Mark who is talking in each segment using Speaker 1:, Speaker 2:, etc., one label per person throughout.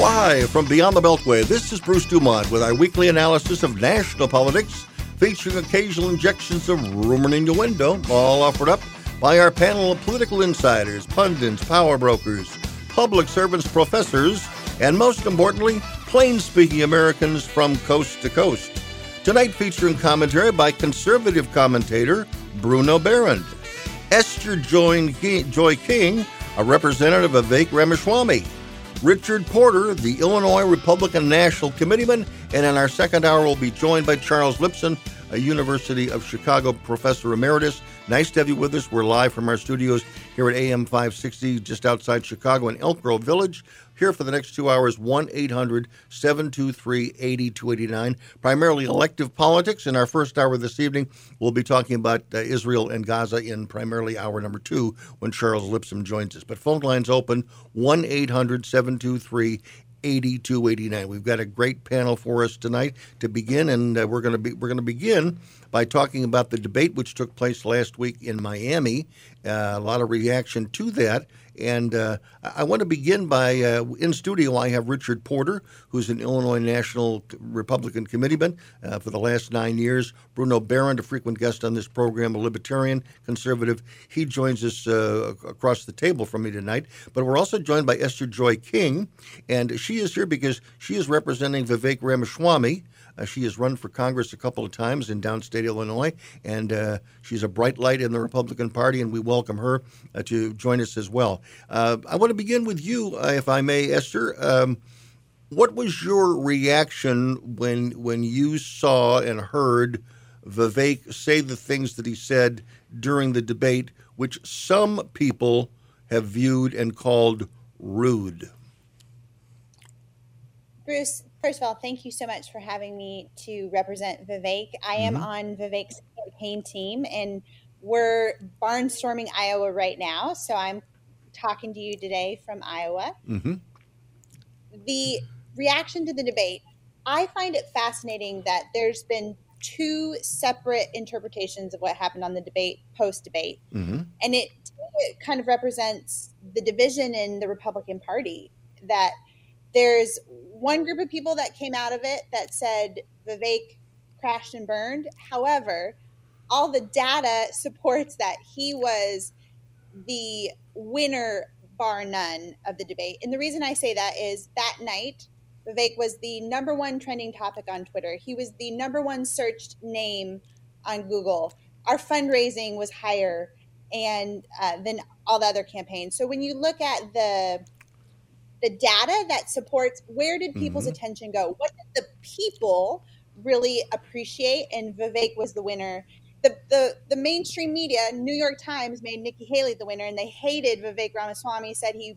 Speaker 1: Live from Beyond the Beltway, this is Bruce Dumont with our weekly analysis of national politics, featuring occasional injections of rumor in your window, all offered up by our panel of political insiders, pundits, power brokers, public servants, professors, and most importantly, plain speaking Americans from coast to coast. Tonight featuring commentary by conservative commentator Bruno Behrend, Esther Joy King, a representative of Vivek Ramaswamy, Richard Porter, the Illinois Republican National Committeeman, and in our second hour we'll be joined by Charles Lipson, a University of Chicago professor emeritus. Nice to have you with us. We're live from our studios here at AM 560, just outside Chicago in Elk Grove Village. Here for the next two hours, 1 800 723 8289. Primarily elective politics. In our first hour this evening, we'll be talking about uh, Israel and Gaza in primarily hour number two when Charles Lipson joins us. But phone lines open 1 800 723 8289. We've got a great panel for us tonight to begin, and uh, we're going to be we're going to begin by talking about the debate which took place last week in Miami. Uh, a lot of reaction to that, and uh, I want to begin by uh, in studio. I have Richard Porter, who's an Illinois National Republican committeeman uh, for the last nine years. Bruno Behrend, a frequent guest on this program, a libertarian conservative. He joins us uh, across the table from me tonight. But we're also joined by Esther Joy King, and she is here because she is representing Vivek Ramaswamy. Uh, she has run for Congress a couple of times in downstate Illinois, and uh, she's a bright light in the Republican Party, and we welcome her uh, to join us as well. Uh, I want to begin with you, uh, if I may, Esther. Um, what was your reaction when when you saw and heard Vivek say the things that he said during the debate, which some people have viewed and called rude?
Speaker 2: Bruce, First of all, thank you so much for having me to represent Vivek. I am mm-hmm. on Vivek's campaign team, and we're barnstorming Iowa right now. So I'm talking to you today from Iowa. Mm-hmm. The reaction to the debate, I find it fascinating that there's been two separate interpretations of what happened on the debate post debate. Mm-hmm. And it, it kind of represents the division in the Republican Party that there's one group of people that came out of it that said Vivek crashed and burned. However, all the data supports that he was the winner, bar none, of the debate. And the reason I say that is that night, Vivek was the number one trending topic on Twitter. He was the number one searched name on Google. Our fundraising was higher and uh, than all the other campaigns. So when you look at the the data that supports where did people's mm-hmm. attention go? What did the people really appreciate? And Vivek was the winner. The, the, the mainstream media, New York Times, made Nikki Haley the winner, and they hated Vivek Ramaswamy. Said he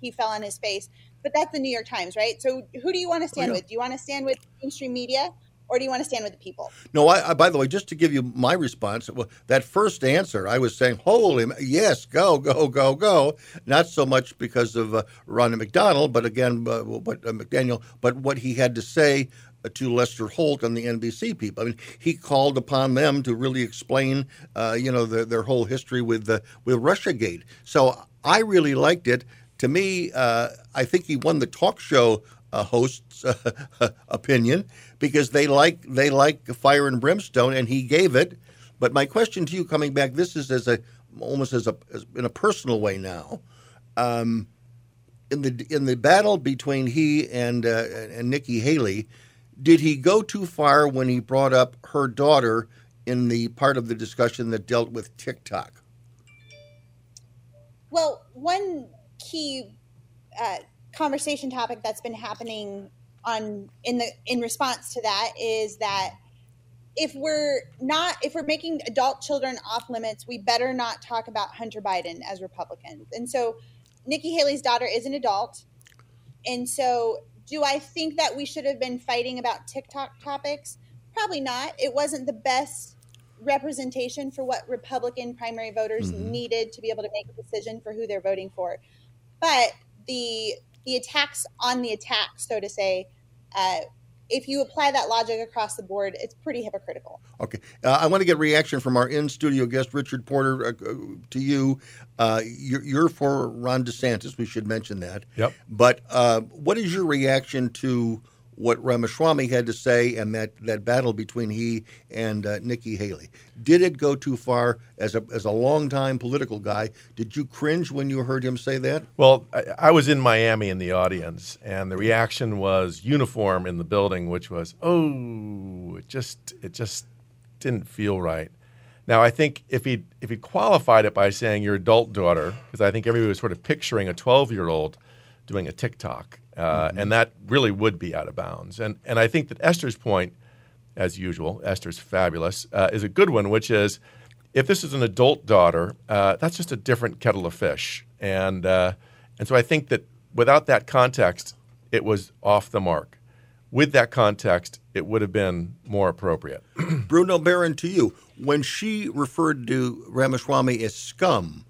Speaker 2: he fell on his face, but that's the New York Times, right? So who do you want to stand oh, yeah. with? Do you want to stand with mainstream media, or do you want to stand with the people?
Speaker 1: No, I, I, by the way, just to give you my response, well, that first answer, I was saying, holy, yes, go, go, go, go. Not so much because of uh, Ronnie McDonald, but again, uh, but uh, McDaniel, but what he had to say uh, to Lester Holt and the NBC people. I mean, he called upon them to really explain, uh, you know, their, their whole history with the with RussiaGate. So I really liked it. To me, uh, I think he won the talk show uh, host's uh, opinion because they like they like fire and brimstone, and he gave it. But my question to you, coming back, this is as a almost as a as in a personal way now. Um, in the in the battle between he and uh, and Nikki Haley, did he go too far when he brought up her daughter in the part of the discussion that dealt with TikTok?
Speaker 2: Well, one key uh, conversation topic that's been happening on in the in response to that is that if we're not if we're making adult children off limits we better not talk about hunter biden as republicans. And so nikki haley's daughter is an adult. And so do i think that we should have been fighting about tiktok topics? Probably not. It wasn't the best representation for what republican primary voters mm-hmm. needed to be able to make a decision for who they're voting for. But the the attacks on the attack, so to say, uh, if you apply that logic across the board, it's pretty hypocritical.
Speaker 1: Okay, uh, I want to get reaction from our in studio guest Richard Porter uh, to you. Uh, you're, you're, for Ron DeSantis. We should mention that.
Speaker 3: Yep.
Speaker 1: But uh, what is your reaction to what Ramaswamy had to say and that, that battle between he and uh, Nikki Haley. Did it go too far as a as a longtime political guy? Did you cringe when you heard him say that?
Speaker 3: Well, I, I was in Miami in the audience, and the reaction was uniform in the building, which was, "Oh, it just it just didn't feel right." Now, I think if he if he qualified it by saying your adult daughter, because I think everybody was sort of picturing a twelve year old doing a TikTok, mm-hmm. and that really would be out of bounds. And and I think that Esther's point, as usual, Esther's fabulous, uh, is a good one, which is if this is an adult daughter, uh, that's just a different kettle of fish. And uh, and so I think that without that context, it was off the mark. With that context, it would have been more appropriate.
Speaker 1: Bruno Behrend, to you, when she referred to Ramaswamy as scum,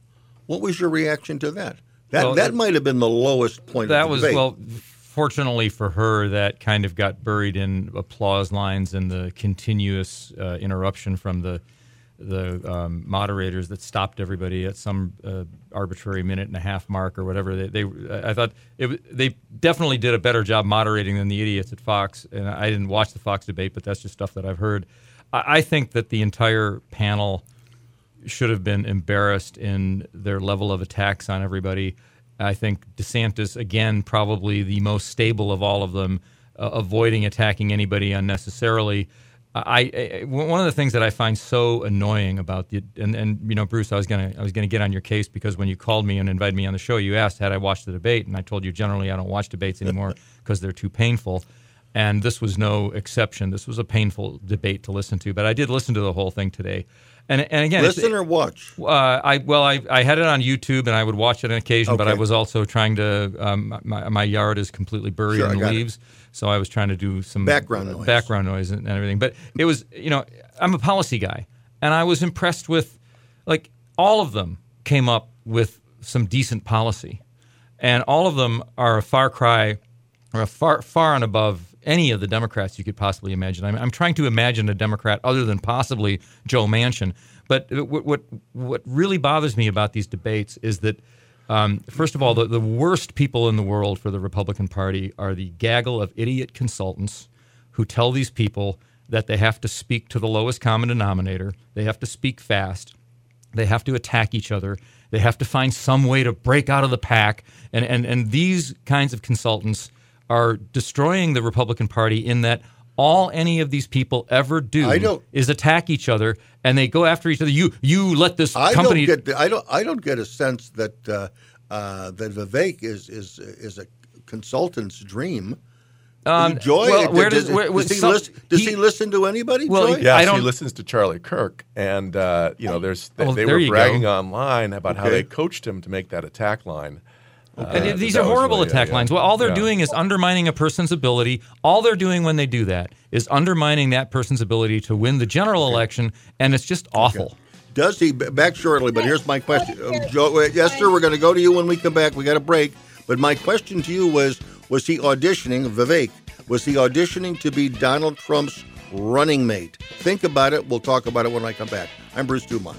Speaker 1: what was your reaction to that? That well, that might have been the lowest point.
Speaker 4: That
Speaker 1: was
Speaker 4: debate. well. Fortunately for her, that kind of got buried in applause lines and the continuous uh, interruption from the the um, moderators that stopped everybody at some uh, arbitrary minute and a half mark or whatever. They, they I thought it, they definitely did a better job moderating than the idiots at Fox. And I didn't watch the Fox debate, but that's just stuff that I've heard. I, I think that the entire panel should have been embarrassed in their level of attacks on everybody. I think DeSantis, again, probably the most stable of all of them, uh, avoiding attacking anybody unnecessarily. I, I, one of the things that I find so annoying about the and, and you know Bruce I was gonna I was gonna get on your case because when you called me and invited me on the show you asked had I watched the debate and I told you generally I don't watch debates anymore because they're too painful and this was no exception this was a painful debate to listen to but I did listen to the whole thing today and, and again,
Speaker 1: listen or watch.
Speaker 4: Uh, I well, I, I had it on YouTube and I would watch it on occasion, okay. but I was also trying to. Um, my, my yard is completely buried sure, in leaves, it. so I was trying to do some
Speaker 1: background noise,
Speaker 4: background noise and everything. But it was, you know, I'm a policy guy, and I was impressed with, like, all of them came up with some decent policy, and all of them are a far cry, or a far far and above any of the Democrats you could possibly imagine. I'm, I'm trying to imagine a Democrat other than possibly Joe Manchin. But what what, what really bothers me about these debates is that. Um, first of all, the, the worst people in the world for the Republican Party are the gaggle of idiot consultants who tell these people that they have to speak to the lowest common denominator, they have to speak fast, they have to attack each other, they have to find some way to break out of the pack. And, and, and these kinds of consultants are destroying the Republican Party in that all any of these people ever do is attack each other and they go after each other. You you let this
Speaker 1: I
Speaker 4: company.
Speaker 1: Don't get, I don't. I don't get a sense that uh, uh, that Vivek is is is a consultant's dream. Um, Joy, well, where does, where, does, he, some, listen, does he, he, listen to anybody?
Speaker 3: Well,
Speaker 1: Joy?
Speaker 3: yes, he listens to Charlie Kirk, and uh, you know, there's they, oh, they were bragging go. online about okay. how they coached him to make that attack line.
Speaker 4: Uh, these are horrible really, attack yeah, lines. Well, all they're yeah. doing is undermining a person's ability. All they're doing when they do that is undermining that person's ability to win the general okay. election, and it's just awful. Okay.
Speaker 1: Does he back shortly? But here's my question, uh, Joe, Esther. We're going to go to you when we come back. We got a break. But my question to you was: Was he auditioning Vivek? Was he auditioning to be Donald Trump's running mate? Think about it. We'll talk about it when I come back. I'm Bruce Dumont.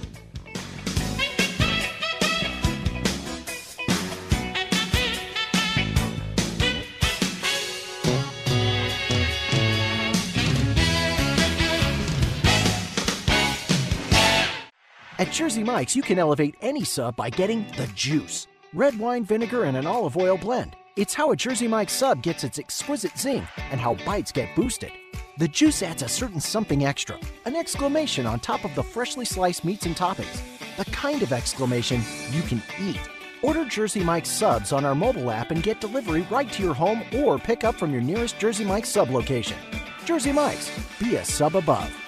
Speaker 5: Jersey Mike's, you can elevate any sub by getting the juice red wine vinegar and an olive oil blend. It's how a Jersey Mike's sub gets its exquisite zing and how bites get boosted. The juice adds a certain something extra, an exclamation on top of the freshly sliced meats and toppings, the kind of exclamation you can eat. Order Jersey Mike's subs on our mobile app and get delivery right to your home or pick up from your nearest Jersey Mike's sub location. Jersey Mike's, be a sub above.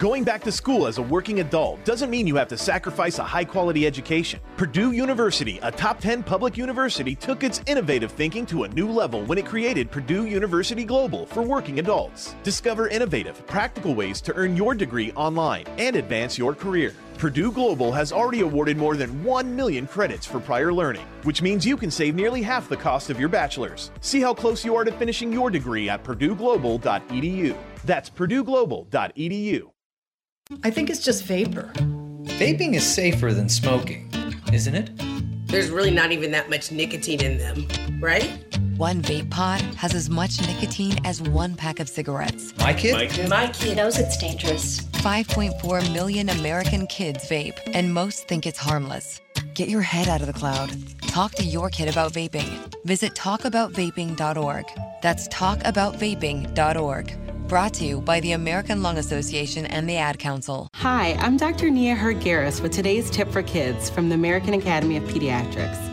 Speaker 6: Going back to school as a working adult doesn't mean you have to sacrifice a high quality education. Purdue University, a top 10 public university, took its innovative thinking to a new level when it created Purdue University Global for working adults. Discover innovative, practical ways to earn your degree online and advance your career. Purdue Global has already awarded more than 1 million credits for prior learning, which means you can save nearly half the cost of your bachelor's. See how close you are to finishing your degree at purdueglobal.edu. That's purdueglobal.edu.
Speaker 7: I think it's just vapor.
Speaker 8: Vaping is safer than smoking, isn't it?
Speaker 9: There's really not even that much nicotine in them, right?
Speaker 10: One vape pod has as much nicotine as one pack of cigarettes.
Speaker 8: My kid?
Speaker 9: My kid, My kid
Speaker 11: knows it's dangerous.
Speaker 10: 5.4 million American kids vape, and most think it's harmless. Get your head out of the cloud. Talk to your kid about vaping. Visit talkaboutvaping.org. That's talkaboutvaping.org. Brought to you by the American Lung Association and the Ad Council.
Speaker 12: Hi, I'm Dr. Nia Heard-Garris with today's tip for kids from the American Academy of Pediatrics.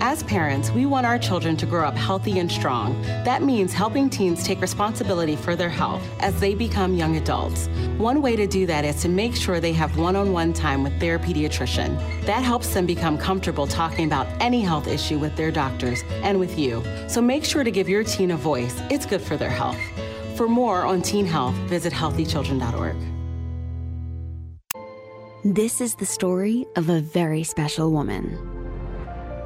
Speaker 12: As parents, we want our children to grow up healthy and strong. That means helping teens take responsibility for their health as they become young adults. One way to do that is to make sure they have one on one time with their pediatrician. That helps them become comfortable talking about any health issue with their doctors and with you. So make sure to give your teen a voice, it's good for their health. For more on teen health, visit healthychildren.org.
Speaker 13: This is the story of a very special woman.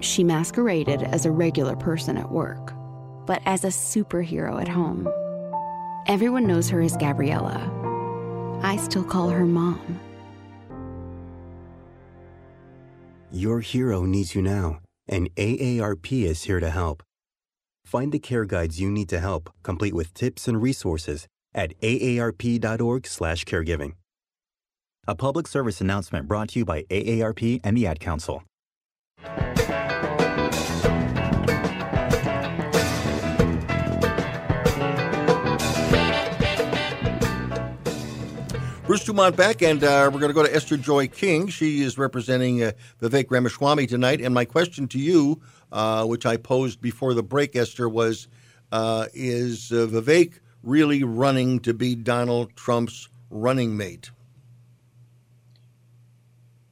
Speaker 13: She masqueraded as a regular person at work, but as a superhero at home. Everyone knows her as Gabriella. I still call her mom.
Speaker 14: Your hero needs you now, and AARP is here to help. Find the care guides you need to help, complete with tips and resources at aarp.org/caregiving. A public service announcement brought to you by AARP and the Ad Council.
Speaker 1: Bruce Dumont back, and uh, we're going to go to Esther Joy King. She is representing uh, Vivek Ramaswamy tonight. And my question to you, uh, which I posed before the break, Esther, was uh, Is uh, Vivek really running to be Donald Trump's running mate?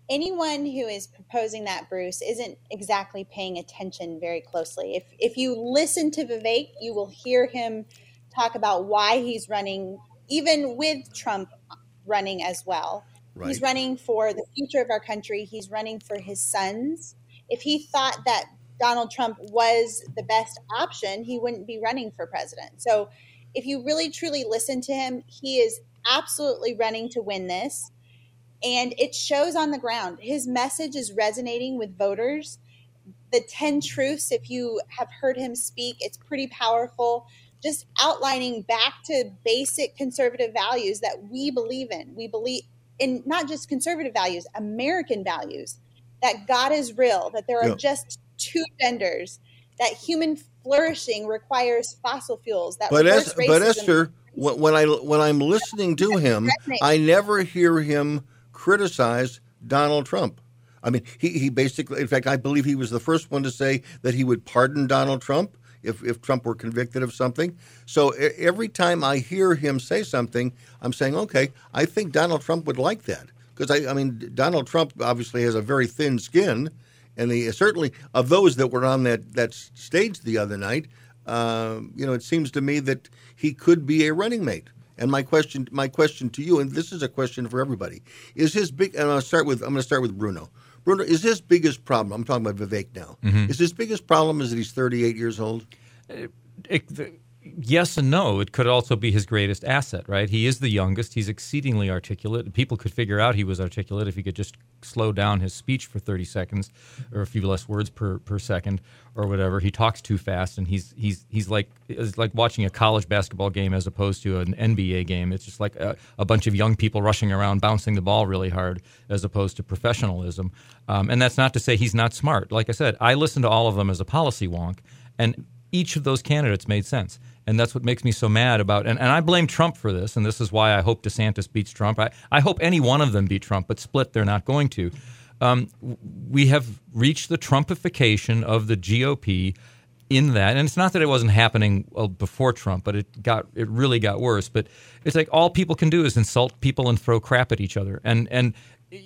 Speaker 2: Anyone who is proposing that, Bruce, isn't exactly paying attention very closely. If, if you listen to Vivek, you will hear him talk about why he's running, even with Trump running as well. Right. He's running for the future of our country. He's running for his sons. If he thought that Donald Trump was the best option, he wouldn't be running for president. So, if you really truly listen to him, he is absolutely running to win this. And it shows on the ground. His message is resonating with voters. The 10 truths, if you have heard him speak, it's pretty powerful just outlining back to basic conservative values that we believe in. We believe in not just conservative values, American values, that God is real, that there are yeah. just two genders, that human flourishing requires fossil fuels. That
Speaker 1: but, es- but Esther, when I when I'm listening to him, I never hear him criticize Donald Trump. I mean, he, he basically, in fact, I believe he was the first one to say that he would pardon Donald Trump if, if Trump were convicted of something. So every time I hear him say something, I'm saying, okay, I think Donald Trump would like that. Because, I, I mean, Donald Trump obviously has a very thin skin. And certainly of those that were on that, that stage the other night, uh, you know, it seems to me that he could be a running mate. And my question, my question to you, and this is a question for everybody, is his big. And I'll start with. I'm going to start with Bruno. Bruno, is his biggest problem? I'm talking about Vivek now. Mm-hmm. Is his biggest problem is that he's 38 years old?
Speaker 4: It, it, the, yes and no. It could also be his greatest asset, right? He is the youngest. He's exceedingly articulate. People could figure out he was articulate if he could just slow down his speech for 30 seconds or a few less words per, per second or whatever. He talks too fast, and he's he's he's like it's like watching a college basketball game as opposed to an NBA game. It's just like a, a bunch of young people rushing around, bouncing the ball really hard, as opposed to professionalism. Um, and that's not to say he's not smart. Like I said, I listen to all of them as a policy wonk, and each of those candidates made sense. And that's what makes me so mad about and, and I blame Trump for this, and this is why I hope DeSantis beats Trump. I, I hope any one of them beat Trump, but split they're not going to. um, we have reached the Trumpification of the GOP in that, and it's not that it wasn't happening before Trump, but it got it really got worse. But it's like all people can do is insult people and throw crap at each other, and and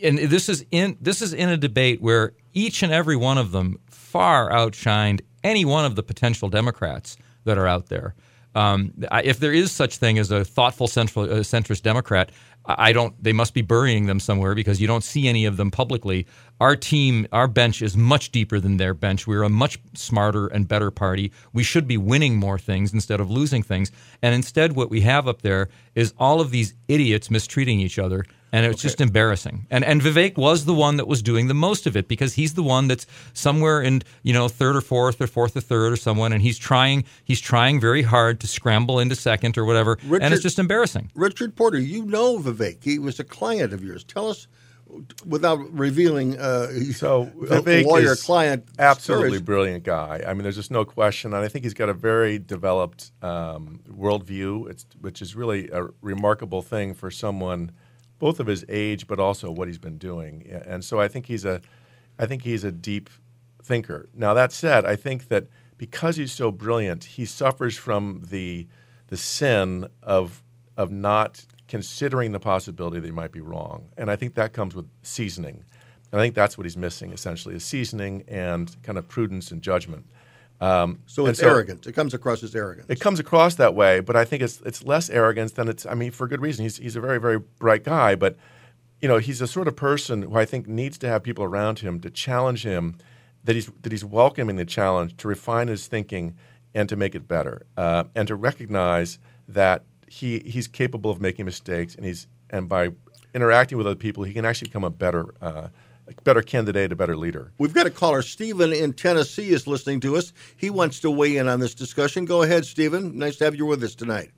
Speaker 4: and this is in this is in a debate where each and every one of them far outshined any one of the potential Democrats that are out there. Um, if there is such thing as a thoughtful central, uh, centrist Democrat, I don't. They must be burying them somewhere because you don't see any of them publicly. Our team, our bench is much deeper than their bench. We're a much smarter and better party. We should be winning more things instead of losing things. And instead, what we have up there is all of these idiots mistreating each other and it's okay. just embarrassing. And and Vivek was the one that was doing the most of it because he's the one that's somewhere in you know third or fourth or fourth or third or someone, and he's trying he's trying very hard to scramble into second or whatever, Richard, and it's just embarrassing.
Speaker 1: Richard Porter, you know Vivek; he was a client of yours. Tell us. Without revealing, uh,
Speaker 3: so Vivek lawyer client, absolutely stories. brilliant guy. I mean, there's just no question, and I think he's got a very developed um, worldview, which is really a remarkable thing for someone both of his age, but also what he's been doing. And so I think he's a, I think he's a deep thinker. Now that said, I think that because he's so brilliant, he suffers from the the sin of of not considering the possibility that he might be wrong. And I think that comes with seasoning. And I think that's what he's missing essentially is seasoning and kind of prudence and judgment.
Speaker 1: Um, so it's so arrogance. It comes across as arrogance.
Speaker 3: It comes across that way, but I think it's it's less arrogance than it's. I mean, for good reason. He's he's a very very bright guy, but you know he's a sort of person who I think needs to have people around him to challenge him. That he's that he's welcoming the challenge to refine his thinking and to make it better, uh, and to recognize that he he's capable of making mistakes, and he's and by interacting with other people, he can actually become a better. Uh, better candidate, a better leader.
Speaker 1: We've got a caller. Stephen in Tennessee is listening to us. He wants to weigh in on this discussion. Go ahead, Stephen. Nice to have you with us tonight.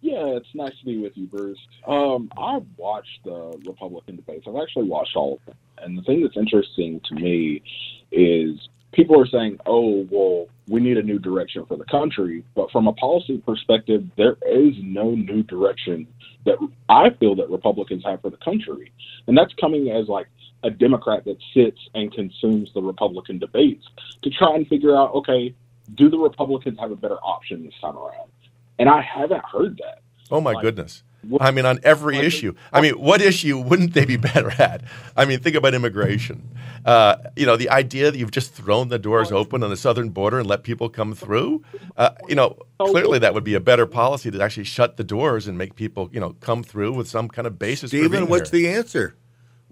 Speaker 11: Yeah, it's nice to be with you, Bruce. Um, I've watched the Republican debates. I've actually watched all of them. And the thing that's interesting to me is people are saying, oh, well, we need a new direction for the country. But from a policy perspective, there is no new direction that I feel that Republicans have for the country. And that's coming as like a Democrat that sits and consumes the Republican debates to try and figure out, okay, do the Republicans have a better option this time around? And I haven't heard that.
Speaker 3: Oh my like, goodness. I mean, on every issue. I mean, what issue wouldn't they be better at? I mean, think about immigration. Uh, you know, the idea that you've just thrown the doors open on the southern border and let people come through. Uh, you know, clearly that would be a better policy to actually shut the doors and make people, you know, come through with some kind of basis.
Speaker 1: Stephen, what's here. the answer?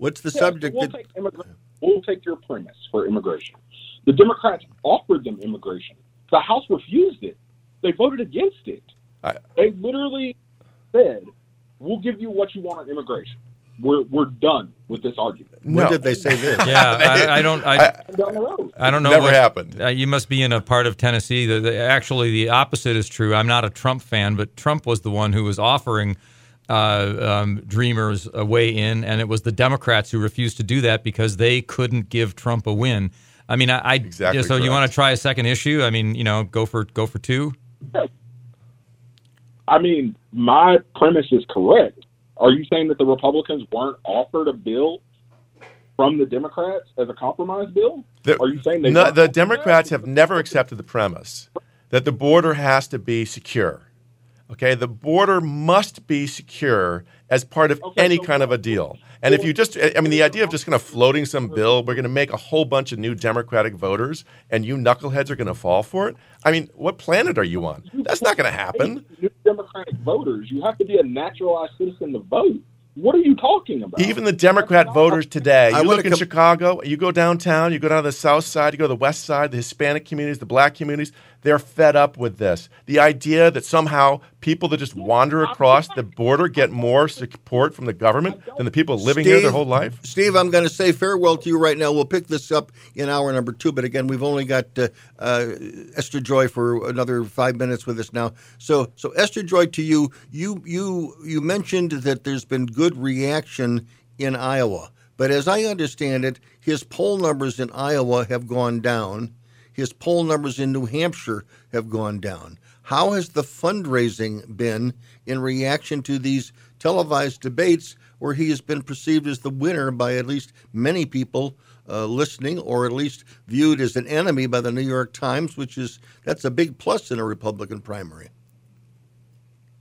Speaker 1: What's the yeah, subject?
Speaker 11: We'll, that... take we'll take your premise for immigration. The Democrats offered them immigration. The House refused it. They voted against it. I... They literally said we'll give you what you want on immigration. We're we're done with this argument.
Speaker 1: No. Did they say this?
Speaker 4: Yeah, I, I, don't. I, I, don't know.
Speaker 3: Never what, happened.
Speaker 4: Uh, you must be in a part of Tennessee. The, the, actually, the opposite is true. I'm not a Trump fan, but Trump was the one who was offering uh, um, Dreamers a way in, and it was the Democrats who refused to do that because they couldn't give Trump a win. I mean, I, I exactly. so correct. you want to try a second issue? I mean, you know, go for go for two.
Speaker 11: I mean, my premise is correct. Are you saying that the Republicans weren't offered a bill from the Democrats as a compromise bill? The, Are you saying they
Speaker 3: no, the Democrats have never accepted the premise that the border has to be secure? Okay, the border must be secure as part of okay, any so kind of a deal. And if you just, I mean, the idea of just kind of floating some bill, we're going to make a whole bunch of new Democratic voters, and you knuckleheads are going to fall for it. I mean, what planet are you on? That's not going to happen.
Speaker 11: New Democratic voters, you have to be a naturalized citizen to vote. What are you talking about?
Speaker 3: Even the Democrat voters today. You look in com- Chicago, you go downtown, you go down to the south side, you go to the west side, the Hispanic communities, the black communities, they're fed up with this. The idea that somehow people that just wander across the border get more support from the government than the people living Steve, here their whole life.
Speaker 1: Steve, I'm going to say farewell to you right now. We'll pick this up in hour number two, but again, we've only got uh, uh, Esther Joy for another five minutes with us now. So, so Esther Joy, to you, you you you mentioned that there's been good reaction in Iowa, but as I understand it, his poll numbers in Iowa have gone down his poll numbers in New Hampshire have gone down. How has the fundraising been in reaction to these televised debates where he has been perceived as the winner by at least many people uh, listening, or at least viewed as an enemy by the New York Times, which is that's a big plus in a Republican primary.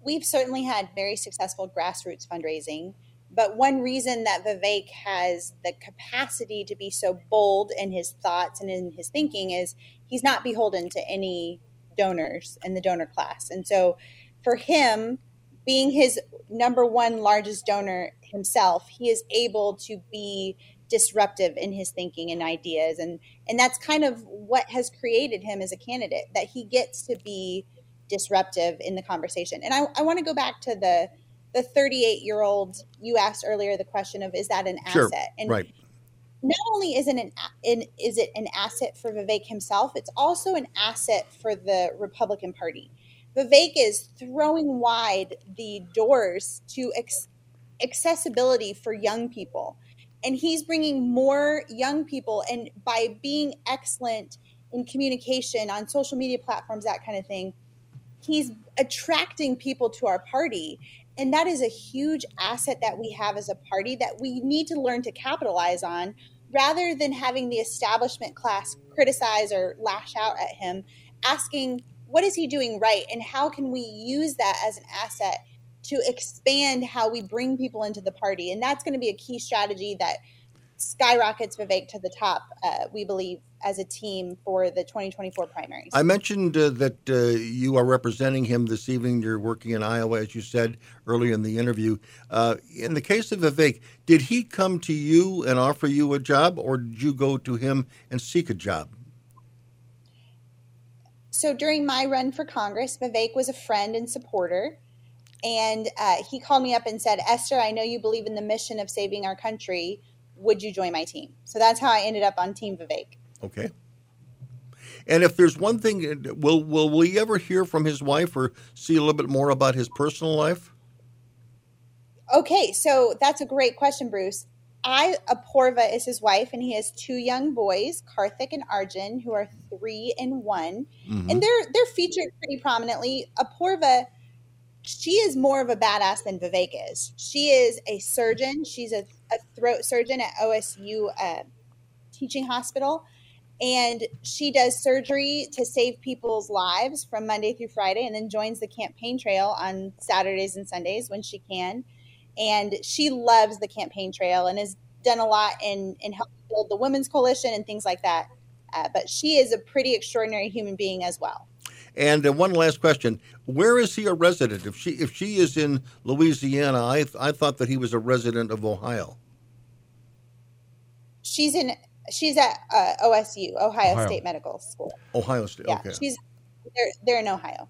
Speaker 2: We've certainly had very successful grassroots fundraising, but one reason that Vivek has the capacity to be so bold in his thoughts and in his thinking is he's not beholden to any donors in the donor class. And so for him, being his number one largest donor himself, he is able to be disruptive in his thinking and ideas and and that's kind of what has created him as a candidate that he gets to be disruptive in the conversation and i, I want to go back to the the 38 year old you asked earlier the question of is that an
Speaker 1: Sure,
Speaker 2: asset and
Speaker 1: right.
Speaker 2: not only is it an, an is it an asset for Vivek himself, it's also an asset for the Republican Party. Vivek is throwing wide the doors to ex- accessibility for young people, and he's bringing more young people. And by being excellent in communication on social media platforms, that kind of thing, he's attracting people to our party and that is a huge asset that we have as a party that we need to learn to capitalize on rather than having the establishment class criticize or lash out at him asking what is he doing right? And how can we use that as an asset to expand how we bring people into the party? And that's going to be a key strategy that skyrockets vivek to the top uh, we believe as a team for the 2024 primaries
Speaker 1: I mentioned uh, that uh, you are representing him this evening. You're working in Iowa, as you said earlier in the interview. Uh, in the case of Vivek, did he come to you and offer you a job, or did you go to him and seek a job?
Speaker 2: so during my run for Congress, Vivek was a friend and supporter. And uh, he called me up and said, Esther, I know you believe in the mission of saving our country. Would you join my team? So that's how I ended up on Team Vivek.
Speaker 1: Okay. And if there's one thing, will will we ever hear from his wife or see a little bit more about his personal life?
Speaker 2: Okay, so that's a great question, Bruce. I Apoorva is his wife, and he has two young boys, Karthik and Arjun, who are three and one,
Speaker 15: Mhm.
Speaker 2: and they're they're featured pretty prominently. Apoorva, she is more of a badass than Vivek is. She is a surgeon. She's a, a throat surgeon at OSU uh, Teaching Hospital, and she does surgery to save people's lives from Monday through Friday, and then joins the campaign trail on Saturdays and Sundays when she can and she loves the campaign trail and has done a lot in in helping build the women's coalition and things like that. Uh, but she is a pretty extraordinary human being as well.
Speaker 1: And uh, one last question: Where is he a resident? If she if she is in Louisiana, I I thought that he was a resident of Ohio.
Speaker 2: She's in she's at uh, OSU, Ohio,
Speaker 1: Ohio.
Speaker 2: State Medical School.
Speaker 1: Ohio State.
Speaker 2: Yeah,
Speaker 1: okay.
Speaker 2: she's they're they're in Ohio.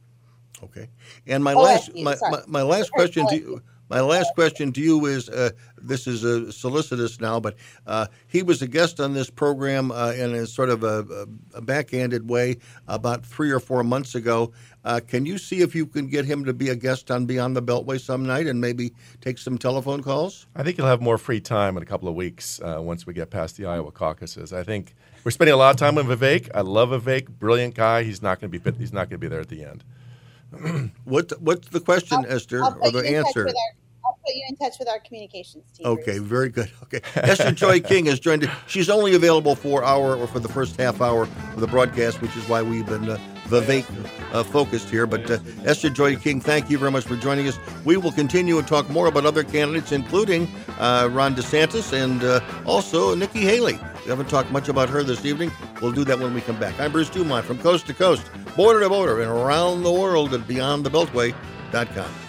Speaker 1: Okay. And my
Speaker 2: OSU,
Speaker 1: last my, my, my last question to you, my last question to you is uh, this is a solicitous now, but uh, he was a guest on this program uh, in a sort of a, a backhanded way about three or four months ago. Uh, can you see if you can get him to be a guest on Beyond the Beltway some night and maybe take some telephone calls?
Speaker 3: I think he'll have more free time in a couple of weeks uh, once we get past the Iowa caucuses. I think we're spending a lot of time on Vivek. I love Vivek, brilliant guy. He's not going to be he's not going to be there at the end.
Speaker 1: what what's the question, Esther,
Speaker 2: I'll
Speaker 1: or the
Speaker 2: you in
Speaker 1: answer?
Speaker 2: Put you in touch with our communications team.
Speaker 1: Okay, very good. Okay, Esther Joy King has joined. us. She's only available for hour or for the first half hour of the broadcast, which is why we've been uh, Vivek uh, focused here. But uh, Esther Joy King, thank you very much for joining us. We will continue and talk more about other candidates, including uh, Ron DeSantis and uh, also Nikki Haley. We haven't talked much about her this evening. We'll do that when we come back. I'm Bruce Dumont from coast to coast, border to border, and around the world at BeyondTheBeltway.com.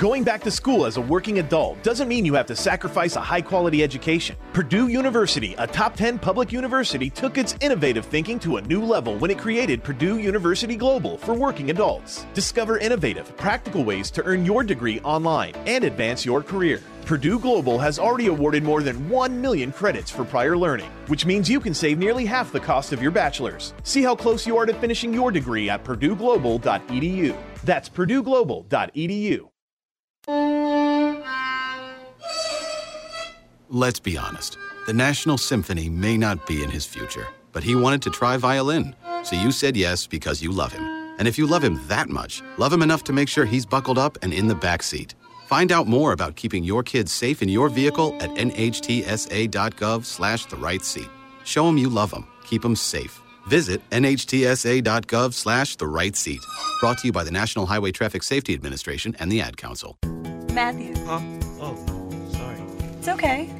Speaker 6: Going back to school as a working adult doesn't mean you have to sacrifice a high quality education. Purdue University, a top 10 public university, took its innovative thinking to a new level when it created Purdue University Global for working adults. Discover innovative, practical ways to earn your degree online and advance your career. Purdue Global has already awarded more than 1 million credits for prior learning, which means you can save nearly half the cost of your bachelor's. See how close you are to finishing your degree at purdueglobal.edu. That's purdueglobal.edu.
Speaker 16: Let's be honest. The National Symphony may not be in his future, but he wanted to try violin. So you said yes because you love him. And if you love him that much, love him enough to make sure he's buckled up and in the back seat. Find out more about keeping your kids safe in your vehicle at nhtsa.gov slash the right seat. Show them you love them. Keep them safe. Visit nhtsa.gov slash the right seat. Brought to you by the National Highway Traffic Safety Administration and the Ad Council.
Speaker 17: Matthew.
Speaker 18: Huh? Oh, sorry.
Speaker 17: It's okay.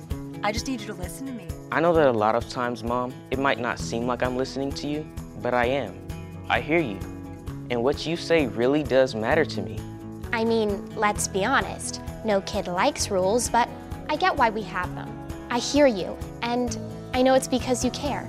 Speaker 17: I just need you to listen to me.
Speaker 18: I know that a lot of times, Mom, it might not seem like I'm listening to you, but I am. I hear you. And what you say really does matter to me.
Speaker 19: I mean, let's be honest. No kid likes rules, but I get why we have them. I hear you, and I know it's because you care.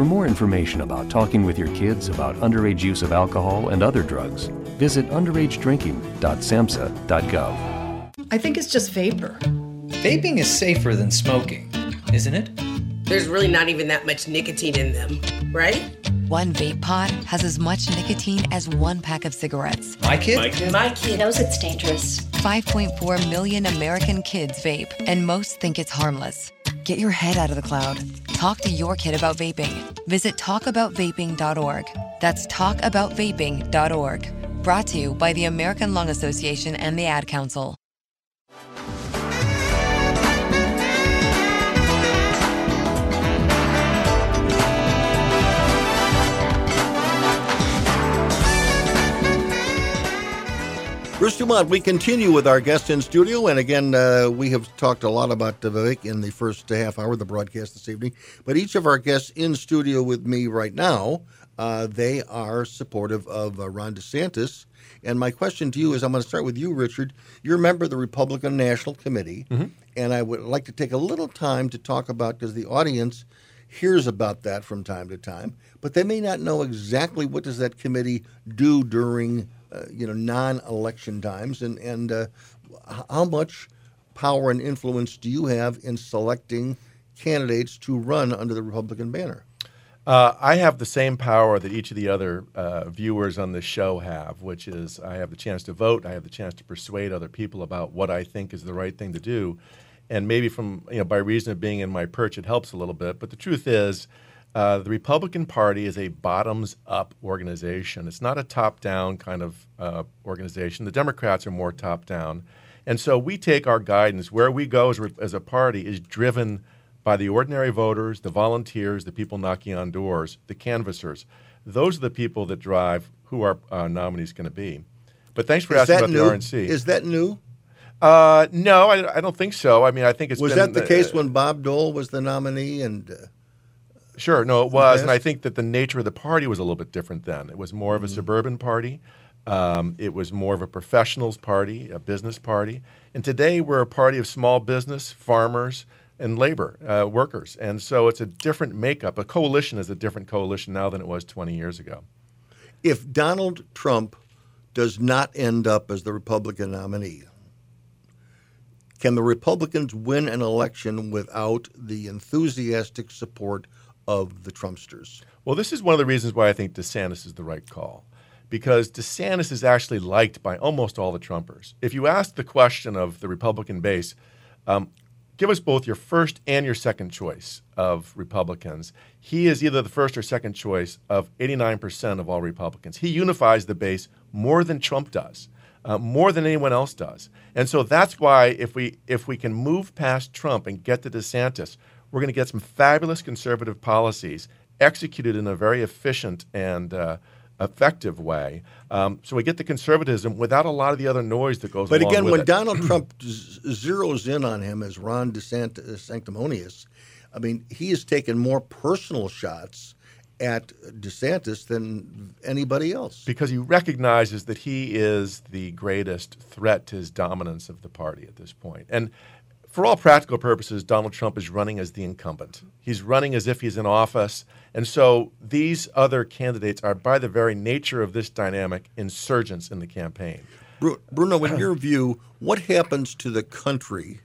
Speaker 20: For more information about talking with your kids about underage use of alcohol and other drugs, visit underagedrinking.samhsa.gov.
Speaker 7: I think it's just vapor.
Speaker 8: Vaping is safer than smoking, isn't it?
Speaker 9: There's really not even that much nicotine in them, right?
Speaker 10: One vape pod has as much nicotine as one pack of cigarettes.
Speaker 8: My kid?
Speaker 9: My kid. My kid
Speaker 21: knows it's dangerous.
Speaker 10: 5.4 million American kids vape, and most think it's harmless. Get your head out of the cloud. Talk to your kid about vaping. Visit talkaboutvaping.org. That's talkaboutvaping.org. Brought to you by the American Lung Association and the Ad Council.
Speaker 1: Bruce Dumont, we continue with our guest in studio. And again, uh, we have talked a lot about Vivek in the first half hour of the broadcast this evening. But each of our guests in studio with me right now, uh, they are supportive of uh, Ron DeSantis. And my question to you is I'm going to start with you, Richard. You're a member of the Republican National Committee.
Speaker 3: Mm-hmm.
Speaker 1: And I would like to take a little time to talk about, because the audience hears about that from time to time, but they may not know exactly what does that committee do during you know non-election times, and and uh, how much power and influence do you have in selecting candidates to run under the Republican banner?
Speaker 3: Uh, I have the same power that each of the other uh, viewers on this show have, which is I have the chance to vote, I have the chance to persuade other people about what I think is the right thing to do, and maybe from you know by reason of being in my perch, it helps a little bit. But the truth is. Uh, the Republican Party is a bottoms up organization. It's not a top down kind of uh, organization. The Democrats are more top down. And so we take our guidance where we go as, as, a party is driven by the ordinary voters, the volunteers, the people knocking on doors, the canvassers. Those are the people that drive who our uh, nominee is going to be. But thanks for
Speaker 1: is
Speaker 3: asking about
Speaker 1: new?
Speaker 3: the RNC.
Speaker 1: Is that new?
Speaker 3: Uh, no, I, I, don't think so. I mean, I think it's
Speaker 1: was that the case when Bob Dole was the nominee and.
Speaker 3: Sure, no, it was, and I think that the nature of the party was a little bit different then. It was more of a
Speaker 1: Mm-hmm.
Speaker 3: suburban party. Um, it was more of a professionals party, a business party. And today we're a party of small business, farmers, and labor uh, workers. And so it's a different makeup. A coalition is a different coalition now than it was 20 years ago.
Speaker 1: If Donald Trump does not end up as the Republican nominee, can the Republicans win an election without the enthusiastic support of the Trumpsters?
Speaker 3: Well, this is one of the reasons why I think DeSantis is the right call. Because DeSantis is actually liked by almost all the Trumpers. If you ask the question of the Republican base, um, give us both your first and your second choice of Republicans. He is either the first or second choice of 89% of all Republicans. He unifies the base more than Trump does. uh, more than anyone else does. And so that's why if we if we can move past Trump and get to DeSantis, we're going to get some fabulous conservative policies executed in a very efficient and uh, effective way. Um, so we get the conservatism without a lot of the other noise that goes.
Speaker 1: But again, when
Speaker 3: it.
Speaker 1: Donald Trump z- zeroes in on him as Ron DeSantis sanctimonious, I mean, he has taken more personal shots at DeSantis than anybody else.
Speaker 3: because he recognizes that he is the greatest threat to his dominance of the party at this point. And for all practical purposes, Donald Trump is running as the incumbent. He's running as if he's in office. And so these other candidates are, by the very nature of this dynamic, insurgents in the campaign.
Speaker 1: Bruno, in your view, what happens to the country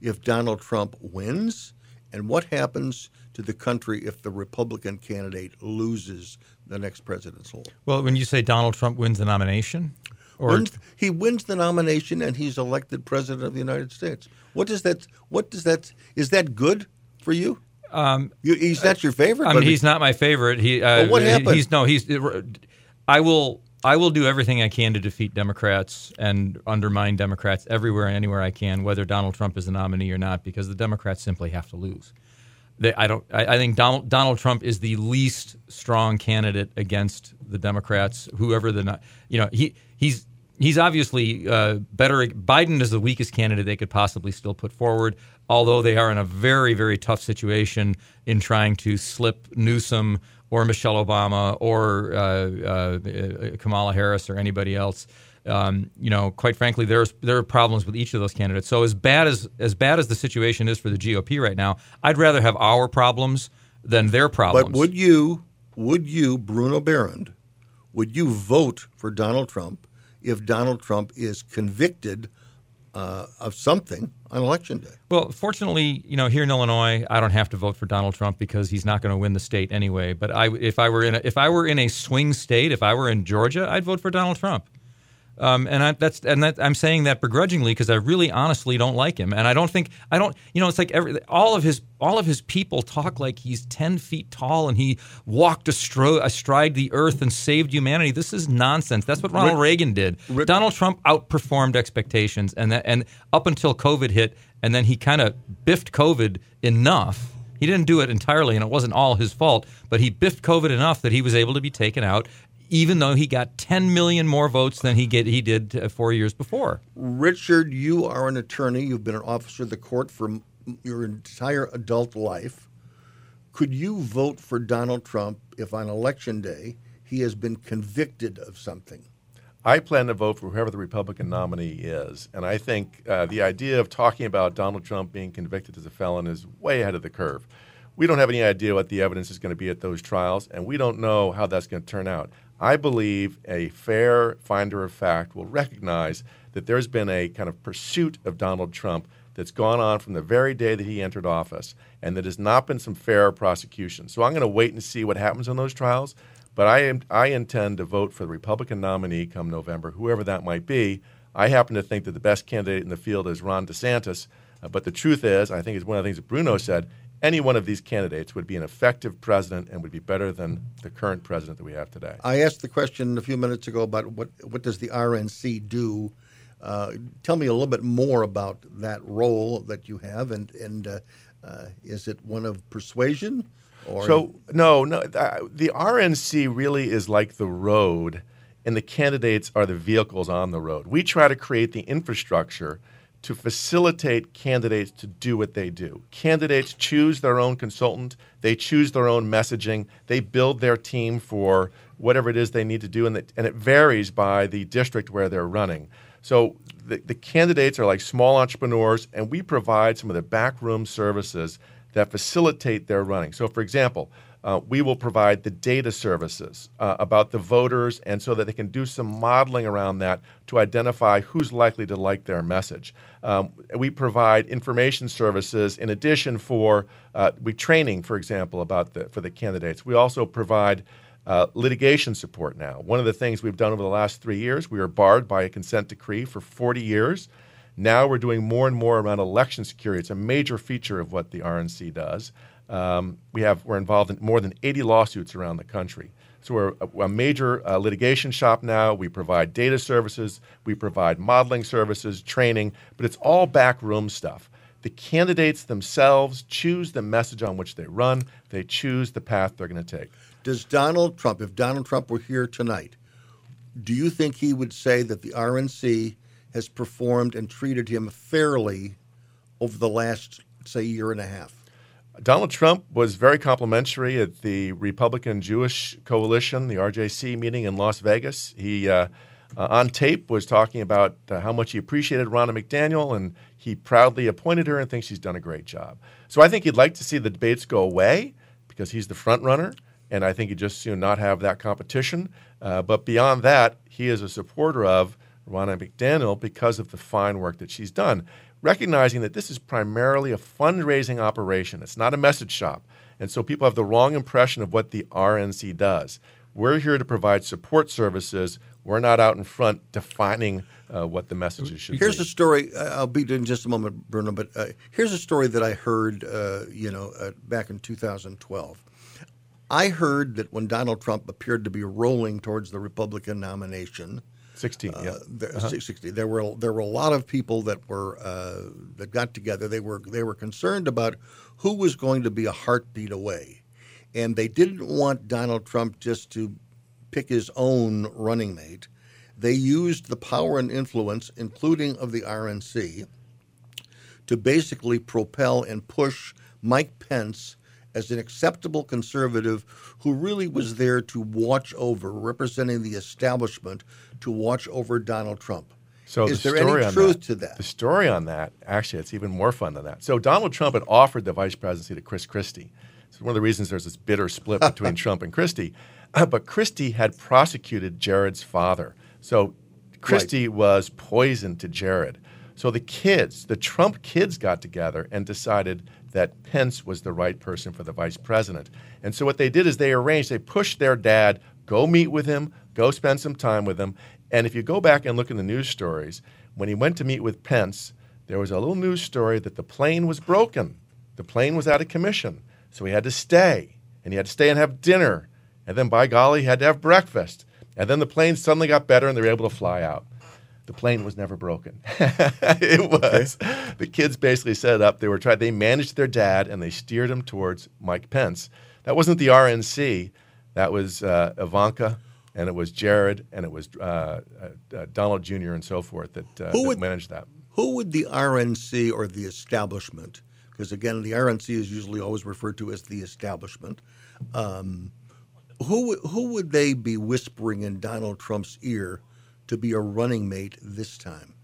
Speaker 1: if Donald Trump wins, and what happens to the country if the Republican candidate loses the next presidential?
Speaker 4: Well, when you say Donald Trump wins the nomination, or
Speaker 1: Wins- he wins the nomination and he's elected president of the United States. What does that? What does that? Is that good for you?
Speaker 4: Um,
Speaker 1: you he's not your favorite.
Speaker 4: I mean, he's not my favorite. He. Uh,
Speaker 1: what happened?
Speaker 4: He's no. He's. I will. I will do everything I can to defeat Democrats and undermine Democrats everywhere and anywhere I can, whether Donald Trump is the nominee or not, because the Democrats simply have to lose. They, I don't. I, I think Donald Donald Trump is the least strong candidate against the Democrats. Whoever the you know he he's he's obviously uh, better. Biden is the weakest candidate they could possibly still put forward, although they are in a very very tough situation in trying to slip Newsom or Michelle Obama or uh, uh, Kamala Harris or anybody else. Um, you know, quite frankly, there's there are problems with each of those candidates. So as bad as as bad as the situation is for the GOP right now, I'd rather have our problems than their problems.
Speaker 1: But would you, would you, Bruno Behrend, would you vote for Donald Trump if Donald Trump is convicted uh, of something on election day?
Speaker 4: Well, fortunately, you know, here in Illinois, I don't have to vote for Donald Trump because he's not going to win the state anyway. But I, if I were in a, if I were in a swing state, if I were in Georgia, I'd vote for Donald Trump. Um, and I, that's and that I'm saying that begrudgingly because I really honestly don't like him, and I don't think I don't. You know, it's like every all of his all of his people talk like he's ten feet tall and he walked astro, astride the earth and saved humanity. This is nonsense. That's what Ronald
Speaker 1: Rick-
Speaker 4: Reagan did. Donald Trump outperformed expectations, and that, and up until COVID hit, and then he kind of biffed COVID enough. He didn't do it entirely, and it wasn't all his fault, but he biffed COVID enough that he was able to be taken out, even though he got 10 million more votes than he get he did uh, four years before.
Speaker 1: Richard, you are an attorney. You've been an officer of the court for m- your entire adult life. Could you vote for Donald Trump if on election day he has been convicted of something?
Speaker 3: I plan to vote for whoever the Republican nominee is. And I think uh, the idea of talking about Donald Trump being convicted as a felon is way ahead of the curve. We don't have any idea what the evidence is going to be at those trials, and we don't know how that's going to turn out. I believe a fair finder of fact will recognize that there's been a kind of pursuit of Donald Trump that's gone on from the very day that he entered office, and that has not been some fair prosecution. So I'm going to wait and see what happens in those trials. But I am I intend to vote for the Republican nominee come November, whoever that might be. I happen to think that the best candidate in the field is Ron DeSantis. Uh, but the truth is, I think it's one of the things that Bruno said. Any one of these candidates would be an effective president and would be better than the current president that we have today.
Speaker 1: I asked the question a few minutes ago about what what does the RNC do. Uh, tell me a little bit more about that role that you have, and and uh, uh, is it one of persuasion? Or
Speaker 3: So no, no. Uh, the RNC really is like the road, and the candidates are the vehicles on the road. We try to create the infrastructure to facilitate candidates to do what they do. Candidates choose their own consultant, they choose their own messaging, they build their team for whatever it is they need to do, and, it- and it varies by the district where they're running. So the, the candidates are like small entrepreneurs, and we provide some of the backroom services that facilitate their running. So, for example, uh, we will provide the data services uh, about the voters, and so that they can do some modeling around that to identify who's likely to like their message. Um, we provide information services in addition for uh, we training, for example, about the for the candidates. We also provide uh, litigation support now. One of the things we've done over the last three years, we were barred by a consent decree for 40 years. Now we're doing more and more around election security. It's a major feature of what the RNC does. Um, we have we're involved in more than 80 lawsuits around the country. So we're a, major uh, litigation shop now. We provide data services, we provide modeling services, training, but it's all backroom stuff. The candidates themselves choose the message on which they run. They choose the path they're going to take.
Speaker 1: Does Donald Trump, if Donald Trump were here tonight, do you think he would say that the RNC has performed and treated him fairly over the last, say, year and a half?
Speaker 3: Donald Trump was very complimentary at the Republican Jewish Coalition, the RJC meeting in Las Vegas. He, uh, uh, on tape, was talking about uh, how much he appreciated Ronna McDaniel, and he proudly appointed her and thinks she's done a great job. So I think he'd like to see the debates go away because he's the front runner, and I think he'd just soon not have that competition. Uh, but beyond that, he is a supporter of Ronna McDaniel because of the fine work that she's done recognizing that this is primarily a fundraising operation. It's not a message shop. And so people have the wrong impression of what the RNC does. We're here to provide support services. We're not out in front defining uh, what the messages should
Speaker 1: here's
Speaker 3: be.
Speaker 1: Here's a story. I'll be in just a moment, Bruno. But uh, here's a story that I heard, uh, you know, uh, back in 2012. I heard that when Donald Trump appeared to be rolling towards the Republican nomination,
Speaker 3: 16, yeah.
Speaker 1: Uh, there,
Speaker 3: Uh-huh.
Speaker 1: 60. There were there were a lot of people that were uh, that got together. They were they were concerned about who was going to be a heartbeat away, and they didn't want Donald Trump just to pick his own running mate. They used the power and influence, including of the RNC, to basically propel and push Mike Pence as an acceptable conservative who really was there to watch over, representing the establishment, to watch over Donald Trump.
Speaker 3: So
Speaker 1: is
Speaker 3: the
Speaker 1: there
Speaker 3: story
Speaker 1: any truth
Speaker 3: that,
Speaker 1: to that?
Speaker 3: The story on that, actually, it's even more fun than that. So Donald Trump had offered the vice presidency to Chris Christie. It's one of the reasons there's this bitter split between Trump and Christie. but Christie had prosecuted Jared's father. So Christie was poison to Jared. So the kids, the Trump kids got together and decided that Pence was the right person for the vice president. And so what they did is they arranged, they pushed their dad, go meet with him, go spend some time with him. And if you go back and look in the news stories, when he went to meet with Pence, there was a little news story that the plane was broken. The plane was out of commission. So he had to stay. And he had to stay and have dinner. And then, by golly, he had to have breakfast. And then the plane suddenly got better and they were able to fly out. The plane was never broken. it was. The kids basically set it up. They were trying. They managed their dad and they steered him towards Mike Pence. That wasn't the RNC. That was uh, Ivanka, and it was Jared, and it was uh, uh, uh, Donald Jr. and so forth that, uh,
Speaker 1: Who
Speaker 3: that
Speaker 1: would-
Speaker 3: managed that.
Speaker 1: Who would the RNC or the establishment, because again, the RNC is usually always referred to as the establishment, um, who, who would they be whispering in Donald Trump's ear to be a running mate this time?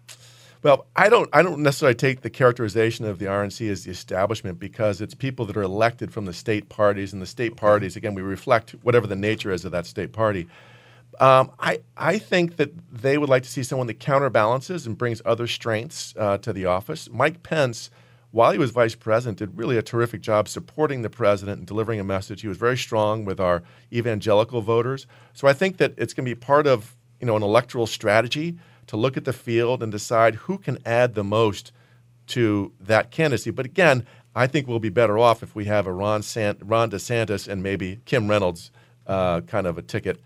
Speaker 3: Well, I don't. I don't necessarily take the characterization of the RNC as the establishment because it's people that are elected from the state parties, and the state parties, again, we reflect whatever the nature is of that state party. Um, I I think that they would like to see someone that counterbalances and brings other strengths uh, to the office. Mike Pence, while he was vice president, did really a terrific job supporting the president and delivering a message. He was very strong with our evangelical voters. So I think that it's going to be part of you know an electoral strategy to look at the field and decide who can add the most to that candidacy. But again, I think we'll be better off if we have a Ron, Sant- Ron DeSantis and maybe Kim Reynolds uh, kind of a ticket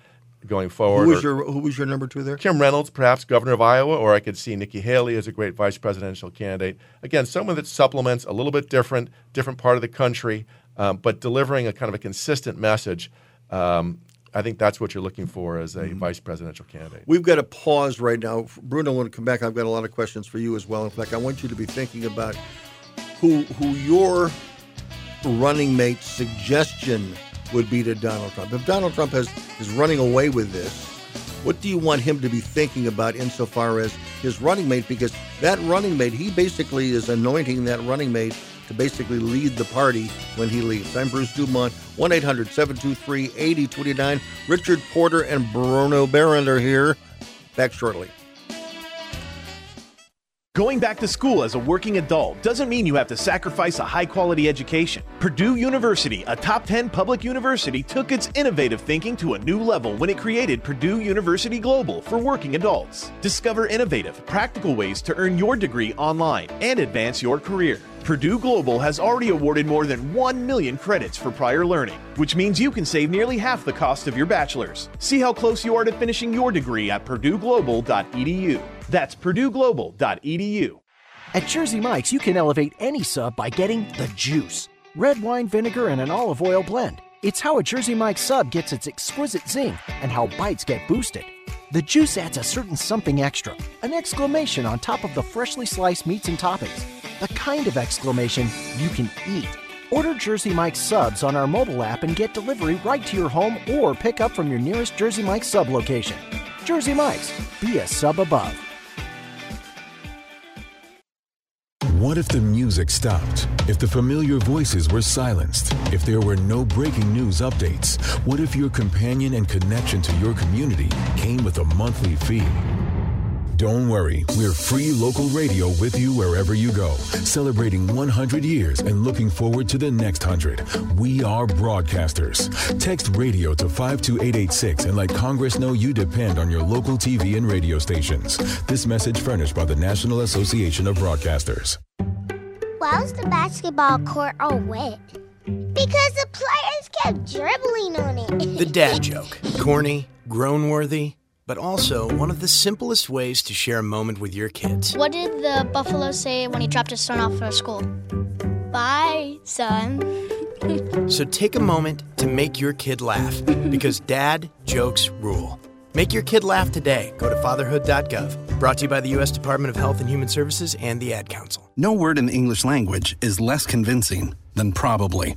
Speaker 3: going forward.
Speaker 1: Who was your Who was your number two there?
Speaker 3: Kim Reynolds, perhaps governor of Iowa, or I could see Nikki Haley as a great vice presidential candidate. Again, someone that supplements a little bit different, different part of the country, um, but delivering a kind of a consistent message. Um, I think that's what you're looking for as a mm-hmm. vice presidential candidate.
Speaker 1: We've got to pause right now. Bruno, when I come back, I've got a lot of questions for you as well. In fact, I want you to be thinking about who who your running mate suggestion would be to Donald Trump. If Donald Trump has is running away with this, what do you want him to be thinking about insofar as his running mate? Because that running mate, he basically is anointing that running mate to basically lead the party when he leaves. I'm Bruce Dumont, 1 800 723 8029. Richard Porter and Bruno Behrend are here. Back shortly.
Speaker 6: Going back to school as a working adult doesn't mean you have to sacrifice a high quality education. Purdue University, a top 10 public university, took its innovative thinking to a new level when it created Purdue University Global for working adults. Discover innovative, practical ways to earn your degree online and advance your career. Purdue Global has already awarded more than 1 million credits for prior learning, which means you can save nearly half the cost of your bachelor's. See how close you are to finishing your degree at purdueglobal.edu. That's purdueglobal.edu.
Speaker 15: At Jersey Mike's, you can elevate any sub by getting the juice red wine vinegar and an olive oil blend. It's how a Jersey Mike's sub gets its exquisite zing and how bites get boosted. The juice adds a certain something extra, an exclamation on top of the freshly sliced meats and toppings. The kind of exclamation you can eat. Order Jersey Mike's subs on our mobile app and get delivery right to your home or pick up from your nearest Jersey Mike's sub location. Jersey Mike's, be a sub above.
Speaker 22: What if the music stopped? If the familiar voices were silenced? If there were no breaking news updates? What if your companion and connection to your community came with a monthly fee? Don't worry, we're free local radio with you wherever you go, celebrating 100 years and looking forward to the next 100. We are broadcasters. Text radio to 52886 and let Congress know you depend on your local TV and radio stations. This message furnished by the National Association of Broadcasters.
Speaker 23: Why was the basketball court all wet? Because the players kept dribbling on it.
Speaker 24: The dad joke. Corny, groan worthy, but also one of the simplest ways to share a moment with your kids.
Speaker 25: What did the buffalo say when he dropped his son off at school? Bye, son.
Speaker 24: So take a moment to make your kid laugh because dad jokes rule. Make your kid laugh today. Go to fatherhood.gov. Brought to you by the U.S. Department of Health and Human Services and the Ad Council.
Speaker 26: No word in the English language is less convincing than probably.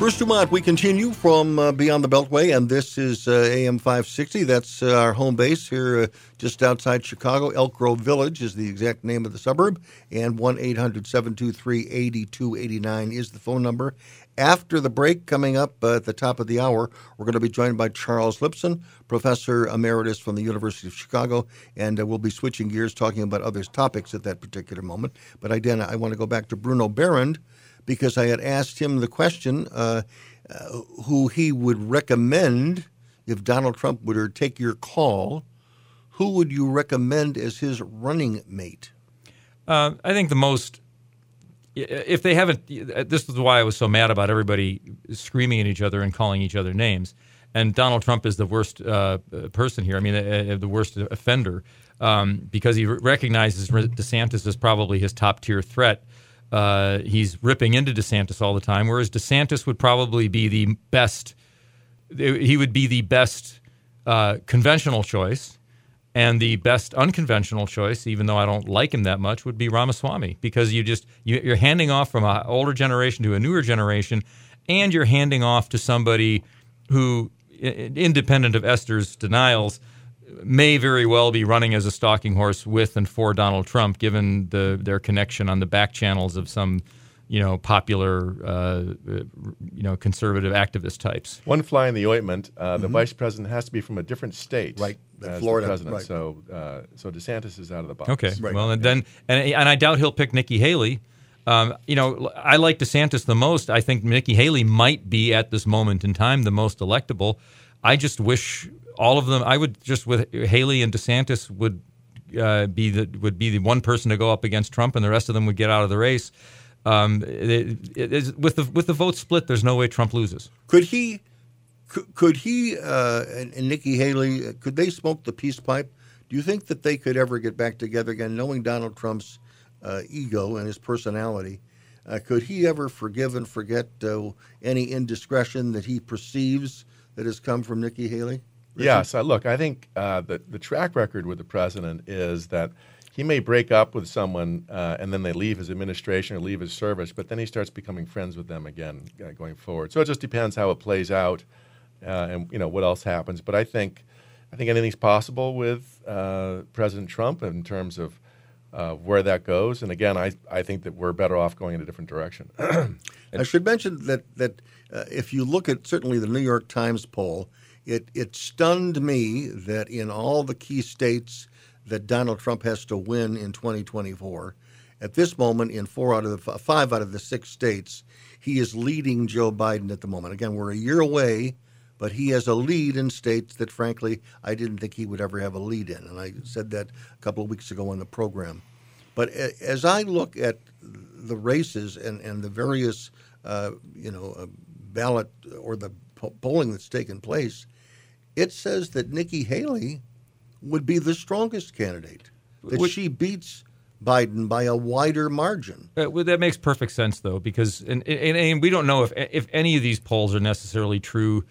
Speaker 1: Bruce Dumont, we continue from uh, Beyond the Beltway, and this is uh, AM 560. That's uh, our home base here uh, just outside Chicago. Elk Grove Village is the exact name of the suburb, and 1 800 723 8289 is the phone number. After the break, coming up uh, at the top of the hour, we're going to be joined by Charles Lipson, professor emeritus from the University of Chicago, and uh, we'll be switching gears talking about other topics at that particular moment. But again, I want to go back to Bruno Behrend because I had asked him the question uh, uh, who he would recommend if Donald Trump were to take your call. Who would you recommend as his running mate?
Speaker 4: Uh, I think the most, if they haven't, this is why I was so mad about everybody screaming at each other and calling each other names. And Donald Trump is the worst uh, person here. I mean, uh, the worst offender um, because he recognizes DeSantis as probably his top tier threat. Uh, he's ripping into DeSantis all the time, whereas DeSantis would probably be the best. He would be the best uh, conventional choice, and the best unconventional choice, even though I don't like him that much, would be Ramaswamy because you just you, you're handing off from an older generation to a newer generation, and you're handing off to somebody who, independent of Esther's denials, may very well be running as a stalking horse with and for Donald Trump, given the their connection on the back channels of some, you know, popular, uh, you know, conservative activist types.
Speaker 3: One fly in the ointment. Uh, the mm-hmm. vice president has to be from a different state,
Speaker 1: right?
Speaker 3: As
Speaker 1: Florida,
Speaker 3: the president.
Speaker 1: Right.
Speaker 3: So, uh, so DeSantis is out of the box.
Speaker 4: Okay.
Speaker 1: Right.
Speaker 4: Well, and then and and I doubt he'll pick Nikki Haley. Um, you know, I like DeSantis the most. I think Nikki Haley might be at this moment in time the most electable. I just wish all of them. I would just with Haley and DeSantis would uh, be the would be the one person to go up against Trump, and the rest of them would get out of the race. Um, it, it is, with the with the vote split, there's no way Trump loses.
Speaker 1: Could he? Could, he uh, and, and Nikki Haley? Could they smoke the peace pipe? Do you think that they could ever get back together again, knowing Donald Trump's uh, ego and his personality? Uh, could he ever forgive and forget uh, any indiscretion that he perceives that has come from Nikki Haley? Richard?
Speaker 3: Yes, I, look, I think uh, the the track record with the president is that he may break up with someone uh, and then they leave his administration or leave his service, but then he starts becoming friends with them again uh, going forward. So it just depends how it plays out, uh, and you know what else happens. But I think I think anything's possible with uh, President Trump in terms of. Uh, where that goes, and again, I, I think that we're better off going in a different direction.
Speaker 1: I should mention that that uh, if you look at certainly the New York Times poll, it it stunned me that in all the key states that Donald Trump has to win in 2024, at this moment in four out of the five out of the six states, he is leading Joe Biden at the moment. Again, we're a year away, but he has a lead in states that, frankly, I didn't think he would ever have a lead in, and I said that a couple of weeks ago on the program. But as I look at the races and, and the various, uh, you know, uh, ballot or the po- polling that's taken place, it says that Nikki Haley would be the strongest candidate. That
Speaker 4: Which-
Speaker 1: she beats Biden by a wider margin.
Speaker 4: Uh, well, that makes perfect sense, though, because and, and, and we don't know if if any of these polls are necessarily true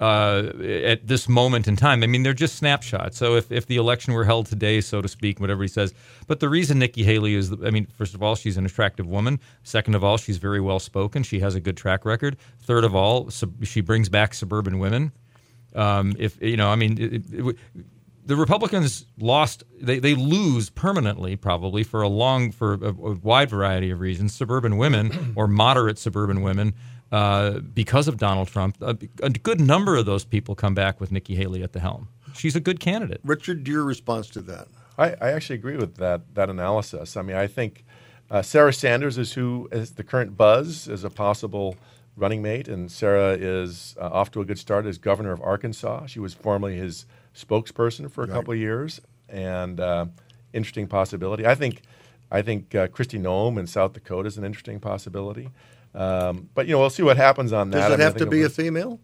Speaker 4: uh, at this moment in time. I mean, they're just snapshots. So if, if the election were held today, so to speak, whatever he says. But the reason Nikki Haley is, I mean, first of all, she's an attractive woman. Second of all, she's very well spoken. She has a good track record. Third of all, sub, she brings back suburban women. Um, if you know, I mean, it, it, it, the Republicans lost. They, they lose permanently, probably for a long, for a, a wide variety of reasons. Suburban women or moderate suburban women, uh, because of Donald Trump. A, a good number of those people come back with Nikki Haley at the helm. She's a good candidate.
Speaker 1: Richard, your response to that?
Speaker 3: I, I actually agree with that that analysis. I mean, I think uh, Sarah Sanders is who is the current buzz as a possible running mate, and Sarah is uh, off to a good start as governor of Arkansas. She was formerly his spokesperson for a
Speaker 1: Right.
Speaker 3: couple of years, and uh, interesting possibility. I think I think uh, Kristi Noem in South Dakota is an interesting possibility. Um, but you know, we'll see what happens on that.
Speaker 1: Does
Speaker 3: I
Speaker 1: it
Speaker 3: mean,
Speaker 1: have to be a female?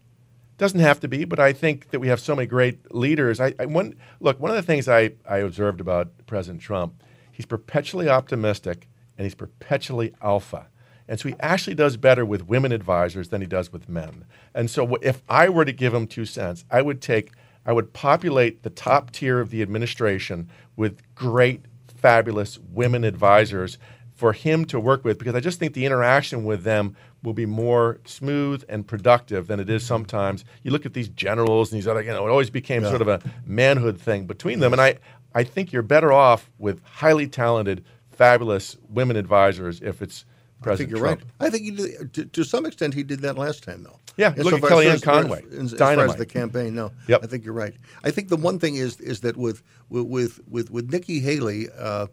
Speaker 3: doesn't have to be, but I think that we have so many great leaders. I, I one look one of the things I, I observed about President Trump, he's perpetually optimistic and he's perpetually alpha. And so he actually does better with women advisors than he does with men. And so if I were to give him two cents, I would take I would populate the top tier of the administration with great, fabulous women advisors for him to work with because I just think the interaction with them will be more smooth and productive than it is sometimes. You look at these generals and these other, you know, it always became
Speaker 1: Yeah.
Speaker 3: sort of a manhood thing between them. And I, I think you're better off with highly talented, fabulous women advisors if it's
Speaker 1: I
Speaker 3: President
Speaker 1: think you're
Speaker 3: Trump.
Speaker 1: right. I think he did, to, to some extent he did that last time, though.
Speaker 3: Yeah,
Speaker 1: As
Speaker 3: look
Speaker 1: so
Speaker 3: at Kellyanne
Speaker 1: as far as-
Speaker 3: Conway.
Speaker 1: As, as far as the campaign, no.
Speaker 3: Yep.
Speaker 1: I think you're right. I think the one thing is is that with with with with Nikki Haley, uh,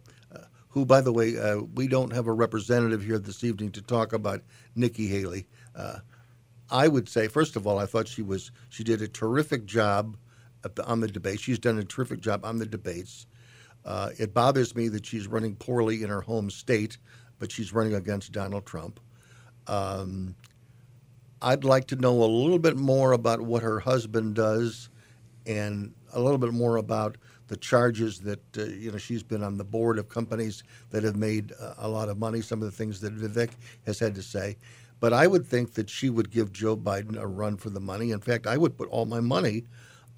Speaker 1: who by the way uh, we don't have a representative here this evening to talk about Nikki Haley. Uh, I would say first of all, I thought she was she did a terrific job on the debate. She's done a terrific job on the debates. Uh, it bothers me that she's running poorly in her home state, but she's running against Donald Trump. Um, I'd like to know a little bit more about what her husband does, and a little bit more about the charges that uh, you know she's been on the board of companies that have made uh, a lot of money. Some of the things that Vivek has had to say, but I would think that she would give Joe Biden a run for the money. In fact, I would put all my money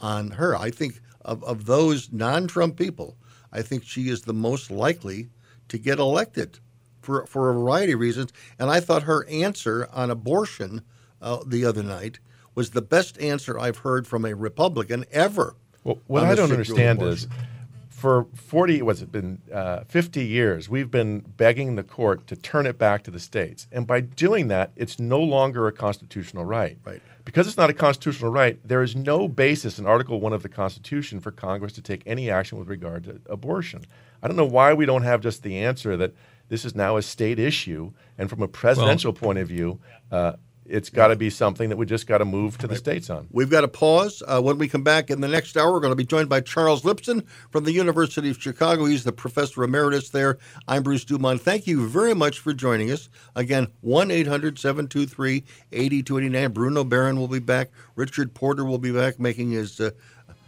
Speaker 1: on her. I think of, of those non-Trump people, I think she is the most likely to get elected for for a variety of reasons. And I thought her answer on abortion uh, the other night was the best answer I've heard from a Republican ever.
Speaker 3: Well, what I don't understand
Speaker 1: abortion.
Speaker 3: is, for forty, what's it been, uh, fifty years, we've been begging the court to turn it back to the states, and by doing that, it's no longer a constitutional right.
Speaker 1: Right.
Speaker 3: Because it's not a constitutional right, there is no basis in Article One of the Constitution for Congress to take any action with regard to abortion. I don't know why we don't have just the answer that this is now a state issue, and from a presidential point of view. Uh, it's got to be something that we just got to move to the states on.
Speaker 1: We've got to pause. Uh, when we come back in the next hour, we're going to be joined by Charles Lipson from the University of Chicago. He's the professor emeritus there. I'm Bruce Dumont. Thank you very much for joining us. Again, 1 800 723 8289. Bruno Behrend will be back. Richard Porter will be back making his. Uh,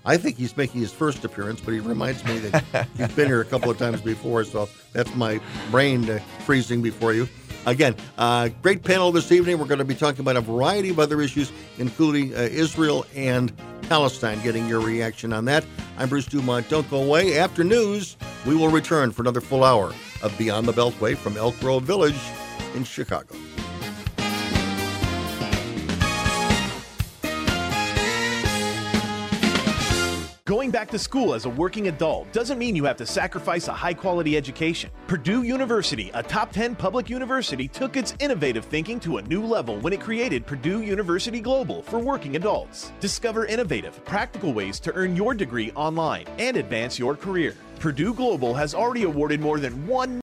Speaker 1: I think he's making his first appearance, but he reminds me that he's been here a couple of times before, so that's my brain uh, freezing before you. Again, uh, great panel this evening. We're going to be talking about a variety of other issues, including uh, Israel and Palestine, getting your reaction on that. I'm Bruce Dumont. Don't go away. After news, we will return for another full hour of Beyond the Beltway from Elk Grove Village in Chicago.
Speaker 6: Going back to school as a working adult doesn't mean you have to sacrifice a high quality education. Purdue University, a top 10 public university, took its innovative thinking to a new level when it created Purdue University Global for working adults. Discover innovative, practical ways to earn your degree online and advance your career. Purdue Global has already awarded more than 1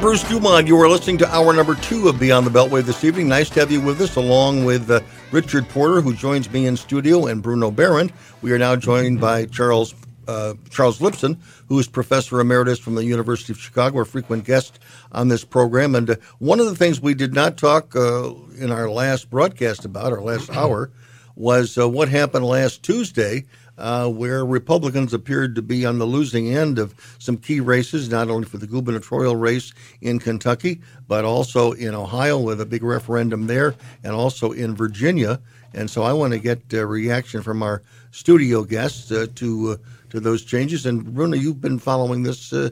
Speaker 1: Bruce Dumont. You are listening to hour number two of Beyond the Beltway this evening. Nice to have you with us, along with uh, Richard Porter, who joins me in studio, and Bruno Behrend. We are now joined by Charles uh, Charles Lipson, who is professor emeritus from the University of Chicago, a frequent guest on this program. And uh, one of the things we did not talk uh, in our last broadcast about, our last hour, was uh, what happened last Tuesday uh, where Republicans appeared to be on the losing end of some key races, not only for the gubernatorial race in Kentucky, but also in Ohio with a big referendum there, and also in Virginia. And so I want to get a reaction from our studio guests uh, to uh, to those changes. And Bruno, you've been following this uh,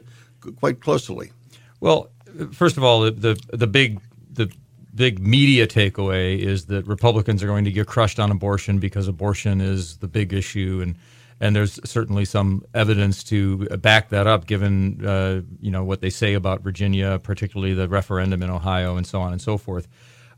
Speaker 1: quite closely.
Speaker 4: Well, first of all, the the, the big the big media takeaway is that Republicans are going to get crushed on abortion because abortion is the big issue, and and there's certainly some evidence to back that up, given uh, you know what they say about Virginia, particularly the referendum in Ohio, and so on and so forth.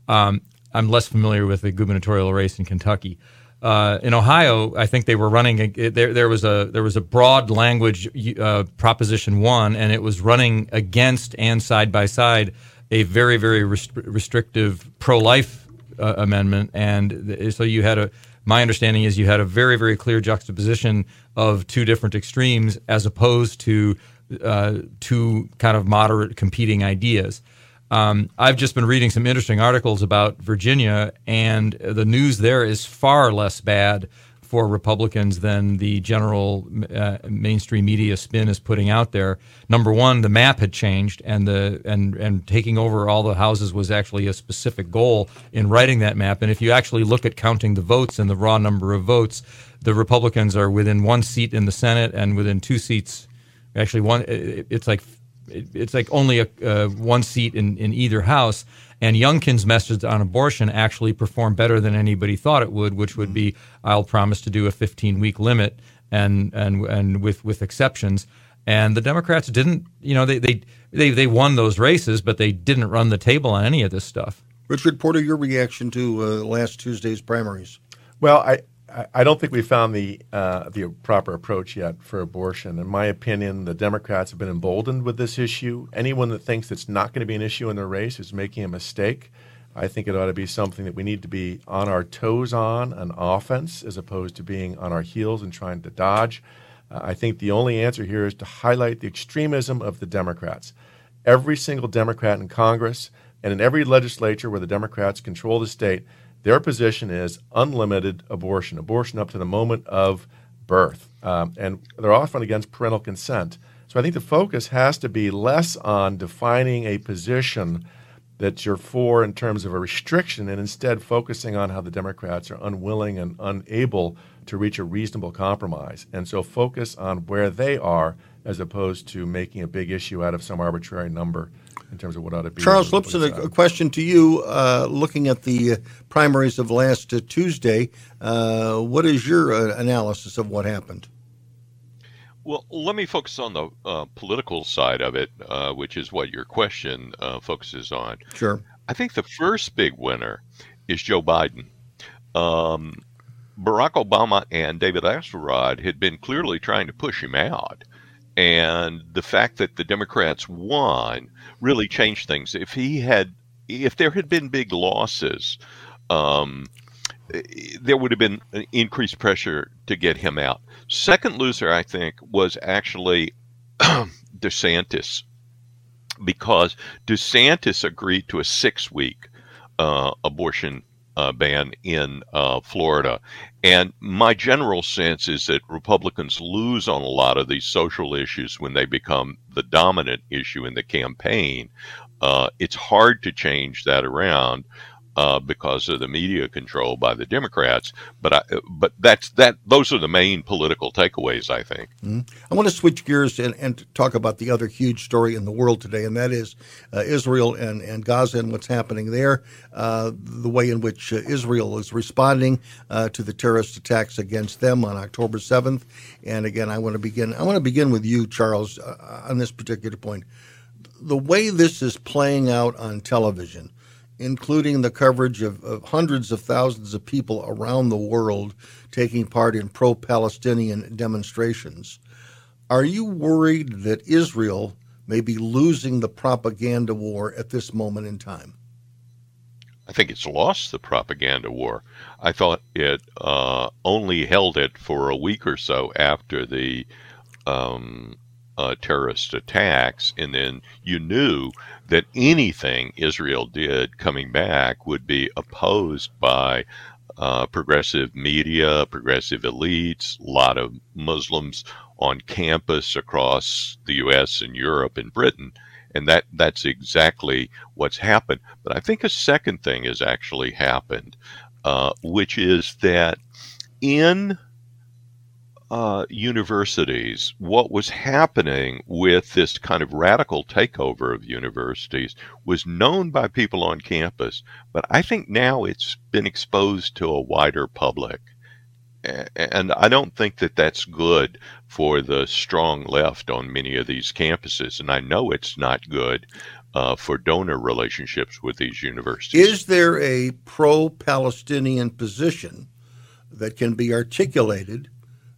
Speaker 4: Um, I'm less familiar with the gubernatorial race in Kentucky. Uh, in Ohio, I think they were running. A, there, there was a there was a broad language uh, proposition one, and it was running against and side by side a very very rest- restrictive pro life uh, amendment, and th- so you had a. My understanding is you had a very very clear juxtaposition of two different extremes, as opposed to uh, two kind of moderate competing ideas. Um, I've just been reading some interesting articles about Virginia, and the news there is far less bad for Republicans than the general uh, mainstream media spin is putting out there. Number one, the map had changed, and the and and taking over all the houses was actually a specific goal in writing that map. And if you actually look at counting the votes and the raw number of votes, the Republicans are within one seat in the Senate and within two seats. Actually, one it's like it's like only a, uh, one seat in, in either house. And Youngkin's message on abortion actually performed better than anybody thought it would, which would be I'll promise to do a 15 week limit and and and with with exceptions. And the Democrats didn't, you know, they they they, they won those races, but they didn't run the table on any of this stuff.
Speaker 1: Richard Porter, your reaction to uh, last Tuesday's primaries?
Speaker 3: Well, I, I don't think we found the uh, the proper approach yet for abortion. In my opinion, the Democrats have been emboldened with this issue. Anyone that thinks it's not going to be an issue in the race is making a mistake. I think it ought to be something that we need to be on our toes on, an offense, as opposed to being on our heels and trying to dodge. Uh, I think the only answer here is to highlight the extremism of the Democrats. Every single Democrat in Congress and in every legislature where the Democrats control the state their position is unlimited abortion, abortion up to the moment of birth. Um, and they're often against parental consent. So I think the focus has to be less on defining a position that you're for in terms of a restriction and instead focusing on how the Democrats are unwilling and unable to reach a reasonable compromise. And so focus on where they are as opposed to making a big issue out of some arbitrary number in terms of what ought to be.
Speaker 1: Charles Lipson, a, a, question to you. Uh, looking at the uh, primaries of last uh, Tuesday, uh, what is your uh, analysis of what happened?
Speaker 27: Well, let me focus on the uh, political side of it, which is what your question focuses on.
Speaker 1: Sure.
Speaker 27: I think the first big winner is Joe Biden. um, Barack Obama and David Axelrod had been clearly trying to push him out. And the fact that the Democrats won really changed things. If he had, if there had been big losses, um, there would have been increased pressure to get him out. Second loser, I think, was actually DeSantis, because DeSantis agreed to a six week uh, abortion uh, ban in uh, Florida. And my general sense is that Republicans lose on a lot of these social issues when they become the dominant issue in the campaign. Uh, it's hard to change that around uh, because of the media control by the Democrats. But I, but that's that. Those are the main political takeaways, I think.
Speaker 1: Mm-hmm. I want to switch gears and, and talk about the other huge story in the world today, and that is uh, Israel and, and Gaza and what's happening there. Uh, the way in which uh, Israel is responding uh, to the terrorist attacks against them on October seventh. And again, I want to begin. I want to begin with you, Charles, uh, on this particular point. The way this is playing out on television including the coverage of, of, hundreds of thousands of people around the world taking part in pro Palestinian demonstrations. Are you worried that Israel may be losing the propaganda war at this moment in time?
Speaker 27: I think it's lost the propaganda war. I thought it uh, only held it for a week or so after the um, uh, terrorist attacks, and then you knew that anything Israel did coming back would be opposed by uh, progressive media, progressive elites, a lot of Muslims on campus across the U.S. and Europe and Britain. And that, that's exactly what's happened. But I think a second thing has actually happened, uh, which is that in uh, universities, what was happening with this kind of radical takeover of universities was known by people on campus, but I think now it's been exposed to a wider public. And I don't think that that's good for the strong left on many of these campuses. And I know it's not good uh, for donor relationships with these universities.
Speaker 1: Is there a pro Palestinian position that can be articulated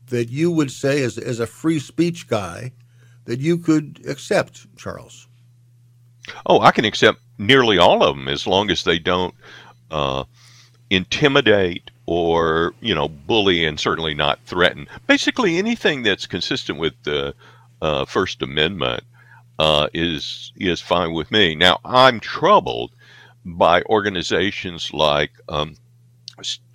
Speaker 1: that you would say, as, as a free speech guy, that you could accept, Charles?
Speaker 27: Oh, I can accept nearly all of them as long as they don't uh, intimidate or you know bully and certainly not threaten. Basically, anything that's consistent with the uh, First Amendment uh, is is fine with me. Now, I'm troubled by organizations like um,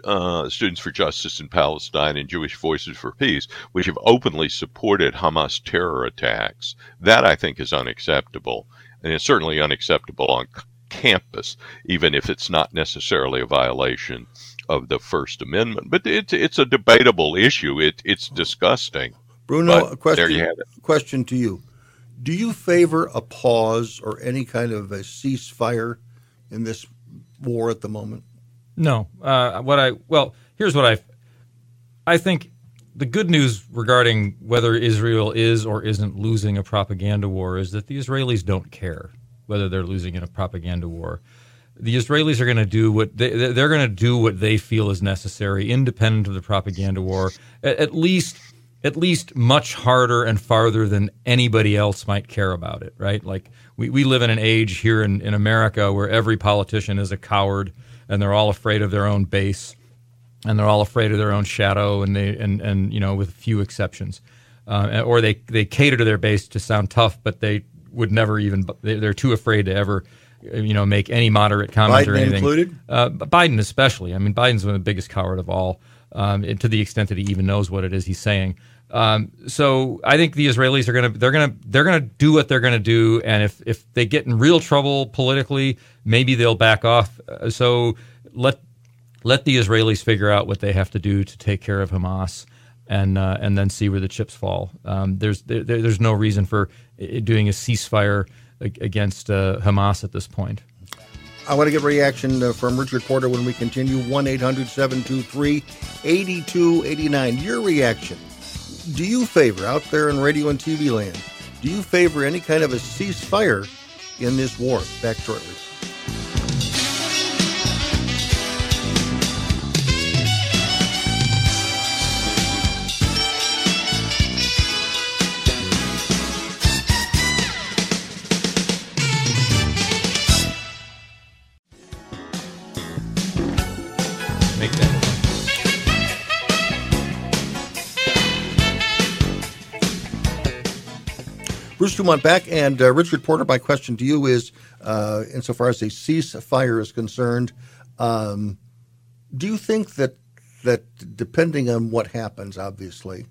Speaker 27: uh, Students for Justice in Palestine and Jewish Voices for Peace, which have openly supported Hamas terror attacks. That I think is unacceptable, and it's certainly unacceptable on c- campus, even if it's not necessarily a violation of the First Amendment. But it's it's a debatable issue. It it's disgusting.
Speaker 1: Bruno, a question, question to you: Do you favor a pause or any kind of a ceasefire in this war at the moment?
Speaker 4: No. Uh, what I well, here's what I I think the good news regarding whether Israel is or isn't losing a propaganda war is that the Israelis don't care whether they're losing in a propaganda war. The Israelis are going to do what they, they're going to do what they feel is necessary, independent of the propaganda war. At, at least, at least much harder and farther than anybody else might care about it. Right? Like we, we live in an age here in, in America where every politician is a coward and they're all afraid of their own base, and they're all afraid of their own shadow, and they and and you know with a few exceptions, uh, or they they cater to their base to sound tough, but they would never even they're too afraid to ever you know make any moderate comment
Speaker 1: Biden
Speaker 4: or anything.
Speaker 1: Included?
Speaker 4: Uh, Biden especially. I mean, Biden's one of the biggest coward of all, um, to the extent that he even knows what it is he's saying. Um, so I think the Israelis are to they're to they're to do what they're to do, and if if they get in real trouble politically, maybe they'll back off. Uh, so let let the Israelis figure out what they have to do to take care of Hamas, and uh, and then see where the chips fall. Um, there's there, there's no reason for uh, doing a ceasefire against uh, Hamas at this point.
Speaker 1: I want to get reaction uh, from Richard Porter when we continue. 1 800 723 8289. Your reaction do you favor out there in radio and TV land? Do you favor any kind of a ceasefire in this war? Back shortly. Bruce Dumont back, and uh, Richard Porter. My question to you is, uh, insofar as a ceasefire is concerned, um, do you think that that depending on what happens, obviously,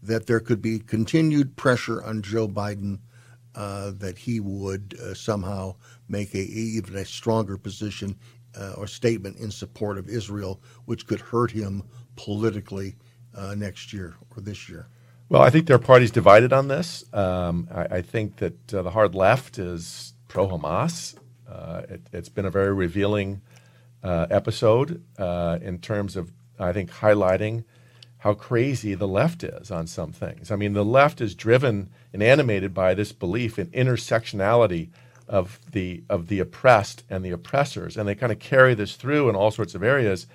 Speaker 1: that there could be continued pressure on Joe Biden uh, that he would uh, somehow make a even a stronger position uh, or statement in support of Israel, which could hurt him politically uh, next year or this year?
Speaker 3: Well, I think there are parties divided on this. Um, I, I, think that uh, the hard left is pro Hamas. Uh, it, has been a very revealing uh, episode uh, in terms of, I think, highlighting how crazy the left is on some things. I mean, the left is driven and animated by this belief in intersectionality of the of the oppressed and the oppressors, and they kind of carry this through in all sorts of areas.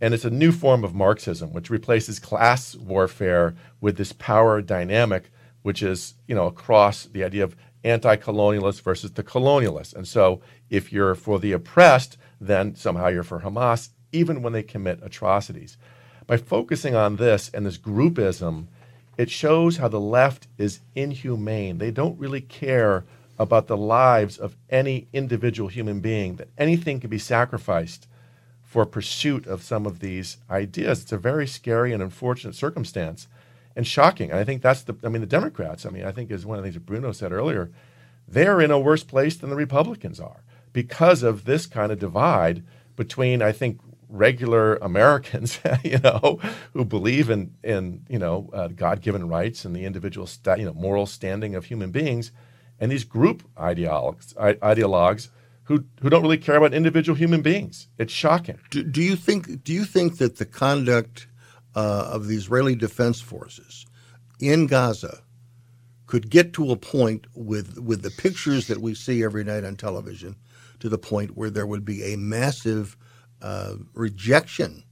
Speaker 3: And it's a new form of Marxism, which replaces class warfare with this power dynamic, which is, you know, across the idea of anti-colonialists versus the colonialists. And so if you're for the oppressed, then somehow you're for Hamas, even when they commit atrocities. By focusing on this and this groupism, it shows how the left is inhumane. They don't really care about the lives of any individual human being, that anything can be sacrificed for pursuit of some of these ideas. It's a very scary and unfortunate circumstance and shocking. And I think that's the, I mean, the Democrats, I mean, I think is one of the things that Bruno said earlier, they're in a worse place than the Republicans are because of this kind of divide between, I think, regular Americans, you know, who believe in, in you know, uh, God-given rights and the individual, you know, moral standing of human beings, and these group ideologues, ideologues who who don't really care about individual human beings. It's shocking.
Speaker 1: Do, do you think do you think that the conduct uh, of the Israeli Defense Forces in Gaza could get to a point with with the pictures that we see every night on television, to the point where there would be a massive uh, rejection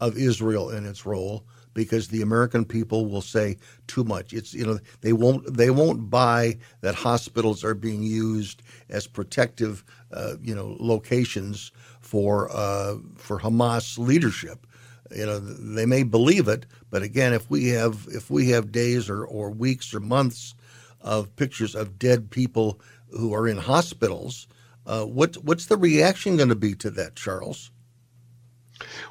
Speaker 1: of Israel in its role because the American people will say too much. It's you know they won't they won't buy that hospitals are being used as protective uh, you know locations for uh, for Hamas leadership. You know they may believe it, but again, if we have if we have days or, or weeks or months of pictures of dead people who are in hospitals, uh, what what's the reaction going to be to that, Charles?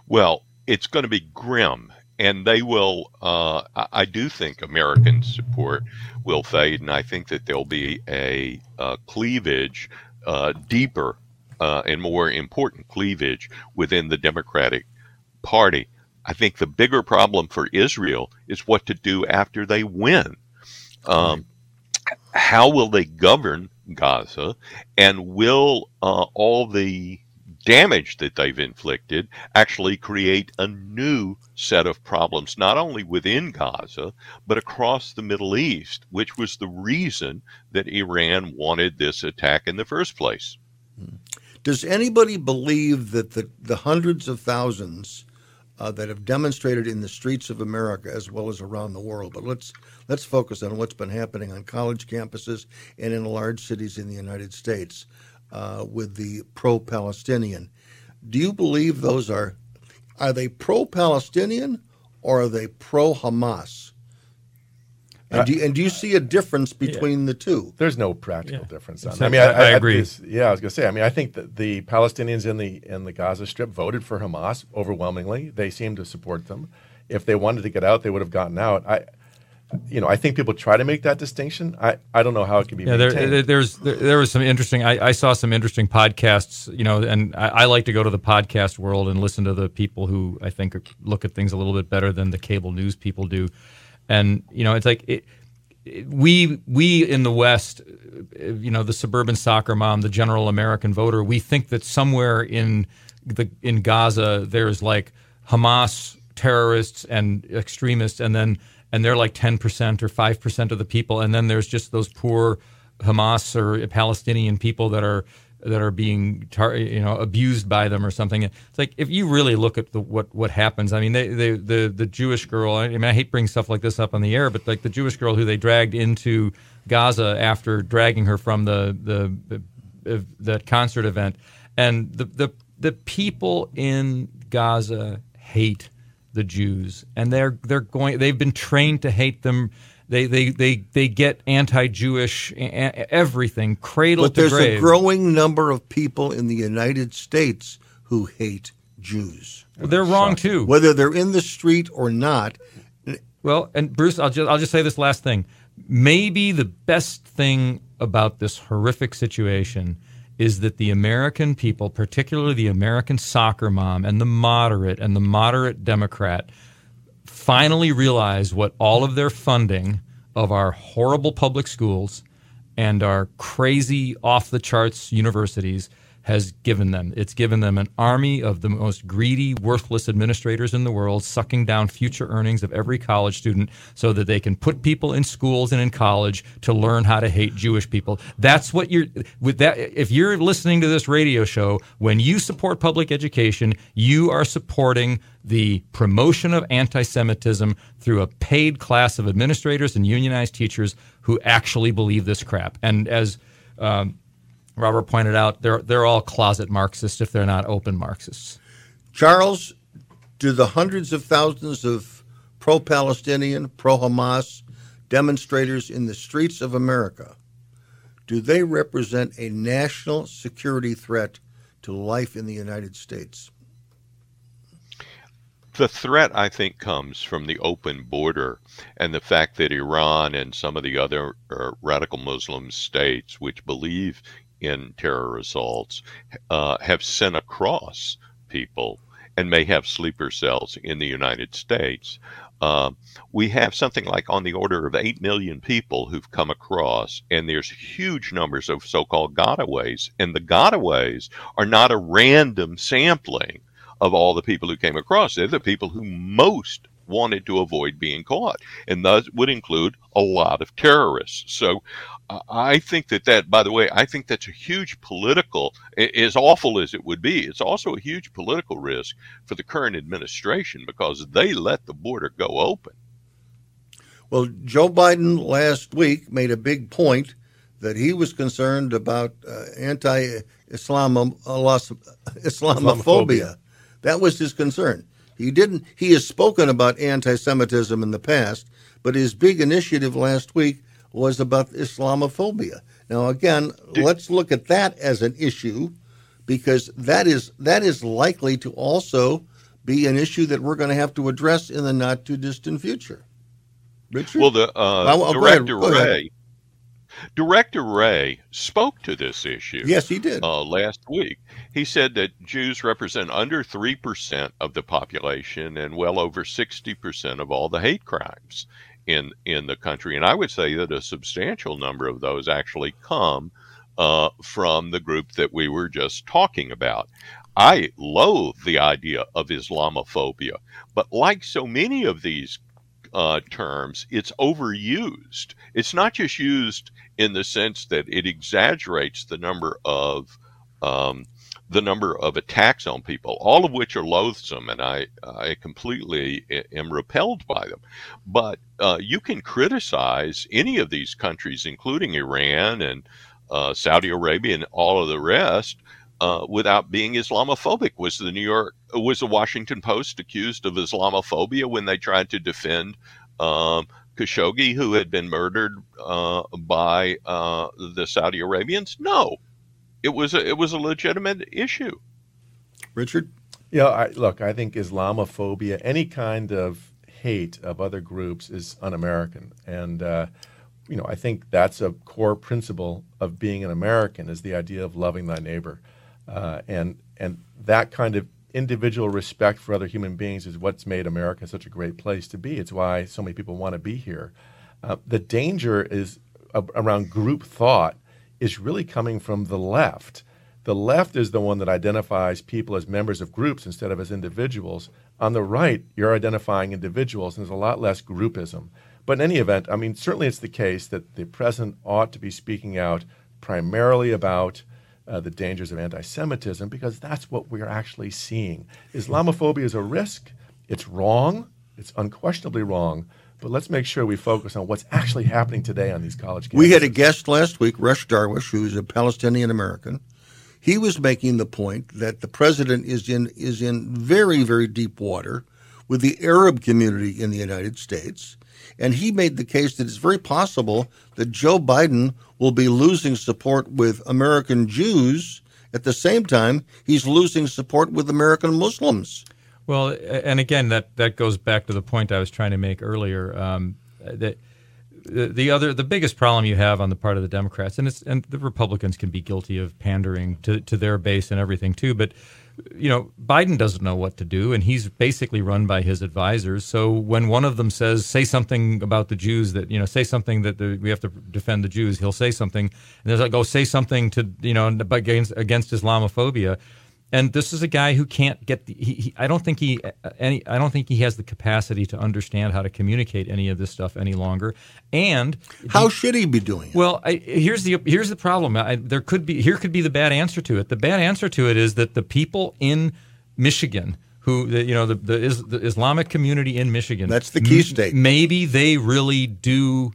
Speaker 27: Well, it's going to be grim and they will. Uh, I do think American support will fade, and I think that there'll be a, a cleavage, uh, deeper uh, and more important cleavage within the Democratic Party. I think the bigger problem for Israel is what to do after they win. Um, how will they govern Gaza, and will uh, all the damage that they've inflicted actually create a new set of problems, not only within Gaza, but across the Middle East, which was the reason that Iran wanted this attack in the first place.
Speaker 1: Does anybody believe that the, the hundreds of thousands uh, that have demonstrated in the streets of America as well as around the world. But let's let's focus on what's been happening on college campuses and in large cities in the United States uh, with the pro-Palestinian. Do you believe those are are they pro-Palestinian or are they pro-Hamas? And do, you, and do you see a difference between yeah. the two?
Speaker 3: There's no practical yeah. difference. I mean, I, I, I agree. yeah, I was going to say. I mean, I think that the Palestinians in the in the Gaza Strip voted for Hamas overwhelmingly. They seem to support them. If they wanted to get out, they would have gotten out. I, you know, I think people try to make that distinction. I, I don't know how it can be. Yeah,
Speaker 4: there, there's there, there, was some interesting. I, I, saw some interesting podcasts. You know, and I, I, like to go to the podcast world and listen to the people who I think look at things a little bit better than the cable news people do. And you know, it's like it, it, we we in the West, you know, the suburban soccer mom, the general American voter, we think that somewhere in the in Gaza there's like Hamas terrorists and extremists, and then and they're like 10% or 5% of the people and then there's just those poor Hamas or Palestinian people that are that are being tar- you know abused by them or something. It's like if you really look at the, what what happens. I mean, they, they, the the Jewish girl. I mean, I hate bringing stuff like this up on the air, but like the Jewish girl who they dragged into Gaza after dragging her from the the, the, the concert event, and the the the people in Gaza hate the Jews, and they're they're going. They've been trained to hate them. They they they they get anti-Jewish everything cradle
Speaker 1: but
Speaker 4: to
Speaker 1: there's a growing number of people in the United States who hate Jews.
Speaker 4: Well, they're wrong too.
Speaker 1: Whether they're in the street or not.
Speaker 4: Well, and Bruce, I'll just I'll just say this last thing. Maybe the best thing about this horrific situation is that the American people, particularly the American soccer mom and the moderate and the moderate Democrat, finally realize what all of their funding of our horrible public schools and our crazy off the charts universities has given them. It's given them an army of the most greedy, worthless administrators in the world, sucking down future earnings of every college student so that they can put people in schools and in college to learn how to hate Jewish people. That's what you're with that if you're listening to this radio show, when you support public education, you are supporting the promotion of anti-Semitism through a paid class of administrators and unionized teachers who actually believe this crap. And as um, Robert pointed out, they're they're all closet Marxists if they're not open Marxists.
Speaker 1: Charles, do the hundreds of thousands of pro-Palestinian, pro-Hamas demonstrators in the streets of America do they represent a national security threat to life in the United States?
Speaker 27: The threat, I think, comes from the open border and the fact that Iran and some of the other uh, radical Muslim states, which believe in terror assaults uh, have sent across people and may have sleeper cells in the United States. Uh, we have something like on the order of 8 million people who've come across, and there's huge numbers of so called gotaways. And the gotaways are not a random sampling of all the people who came across. They're the people who most wanted to avoid being caught, and thus would include a lot of terrorists. So I think that that, by the way, I think that's a huge political, as awful as it would be, it's also a huge political risk for the current administration because they let the border go open.
Speaker 1: Well, Joe Biden last week made a big point that he was concerned about uh, anti-Islam Islamophobia. That was his concern. He didn't. He has spoken about anti-Semitism in the past, but his big initiative last week was about Islamophobia. Now, again, let's look at that as an issue because that is that is likely to also be an issue that we're going to have to address in the not too distant future. Richard?
Speaker 27: Well, the uh,
Speaker 1: Oh,
Speaker 27: director
Speaker 1: ahead, go ahead.
Speaker 27: Wray, Director Wray spoke to this issue.
Speaker 1: Yes, he did.
Speaker 27: Uh, last week, he said that Jews represent under three percent of the population and well over sixty percent of all the hate crimes in in the country. And I would say that a substantial number of those actually come uh, from the group that we were just talking about. I loathe the idea of Islamophobia, but like so many of these uh, terms, it's overused. It's not just used in the sense that it exaggerates the number of um, the number of attacks on people, all of which are loathsome, and I I completely am repelled by them. But uh, you can criticize any of these countries, including Iran and uh, Saudi Arabia and all of the rest, uh, without being Islamophobic. Was the New York was the Washington Post accused of Islamophobia when they tried to defend um, Khashoggi, who had been murdered uh, by uh, the Saudi Arabians? No, it was a, it was a legitimate issue.
Speaker 1: Richard,
Speaker 3: yeah. I, look, I think Islamophobia, any kind of hate of other groups, is un-American, and uh, you know, I think that's a core principle of being an American is the idea of loving thy neighbor, uh, and and that kind of individual respect for other human beings is what's made America such a great place to be. It's why so many people want to be here. Uh, the danger is uh, around group thought is really coming from the left. The left is the one that identifies people as members of groups instead of as individuals. On the right, you're identifying individuals, and there's a lot less groupism. But in any event, I mean, certainly it's the case that the president ought to be speaking out primarily about uh, the dangers of anti Semitism because that's what we're actually seeing. Islamophobia is a risk. It's wrong. It's unquestionably wrong. But let's make sure we focus on what's actually happening today on these college campuses.
Speaker 1: We had a guest last week, Rush Darwish, who's a Palestinian American. he was making the point that the president is in is in very very deep water with the Arab community in the United States, and he made the case that it's very possible that Joe Biden will be losing support with American Jews at the same time he's losing support with American Muslims.
Speaker 4: Well, and again, that, that goes back to the point I was trying to make earlier. Um, that the, the other, the biggest problem you have on the part of the Democrats, and it's and the Republicans can be guilty of pandering to, to their base and everything too, but you know, Biden doesn't know what to do, and he's basically run by his advisors. So when one of them says, "Say something about the Jews," that you know, say something that the, we have to defend the Jews, he'll say something, and there's like, "Go say something to you know against against Islamophobia." And this is a guy who can't get the. He, he, I don't think he any. I don't think he has the capacity to understand how to communicate any of this stuff any longer. And
Speaker 1: how he, should he be doing it?
Speaker 4: Well, I, here's the here's the problem. I, there could be here could be the bad answer to it. The bad answer to it is that the people in Michigan who the, you know the the, is, the Islamic community in Michigan.
Speaker 1: That's the key state.
Speaker 4: maybe they really do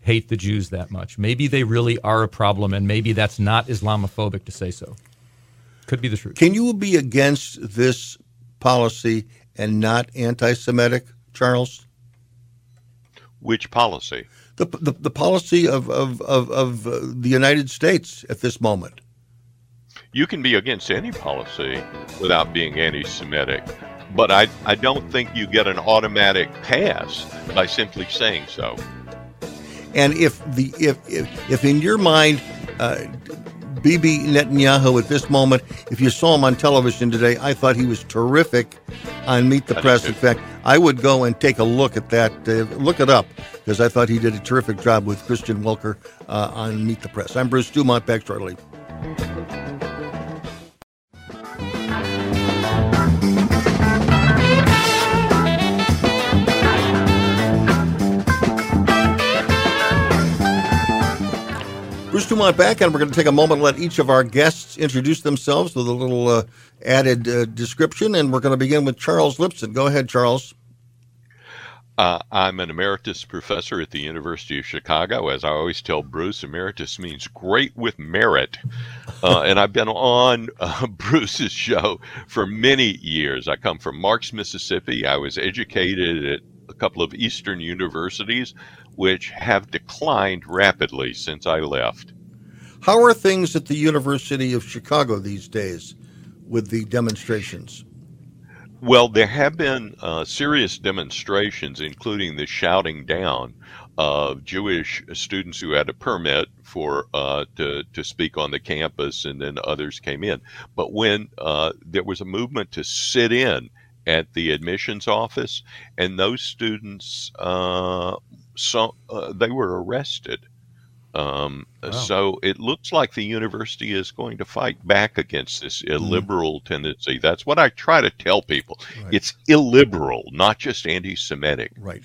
Speaker 4: hate the Jews that much. Maybe they really are a problem, and maybe that's not Islamophobic to say so. Could be the truth.
Speaker 1: Can you be against this policy and not anti-Semitic, Charles?
Speaker 27: Which policy?
Speaker 1: The the, the policy of of of, of uh, the United States at this moment.
Speaker 27: You can be against any policy without being anti-Semitic, but I I don't think you get an automatic pass by simply saying so.
Speaker 1: And if the if if, if in your mind. Uh, Bibi Netanyahu at this moment. If you saw him on television today, I thought he was terrific on Meet the Press. In fact, I would go and take a look at that, uh, look it up, because I thought he did a terrific job with Kristen Welker uh, on Meet the Press. I'm Bruce Dumont, back shortly. Dumont back, and we're going to take a moment and let each of our guests introduce themselves with a little uh, added uh, description. And we're going to begin with Charles Lipson. Go ahead, Charles.
Speaker 27: Uh, I'm an emeritus professor at the University of Chicago. As I always tell Bruce, emeritus means great with merit. Uh, and I've been on uh, Bruce's show for many years. I come from Marks, Mississippi. I was educated at a couple of Eastern universities, which have declined rapidly since I left.
Speaker 1: How are things at the University of Chicago these days with the demonstrations?
Speaker 27: Well, there have been uh, serious demonstrations, including the shouting down of Jewish students who had a permit for uh, to to speak on the campus, and then others came in. But when uh, there was a movement to sit in at the admissions office, and those students uh, so uh, they were arrested. Um, wow. So it looks like the university is going to fight back against this mm-hmm. illiberal mm. tendency. That's what I try to tell people. Right. It's illiberal, not just anti-Semitic.
Speaker 1: Right.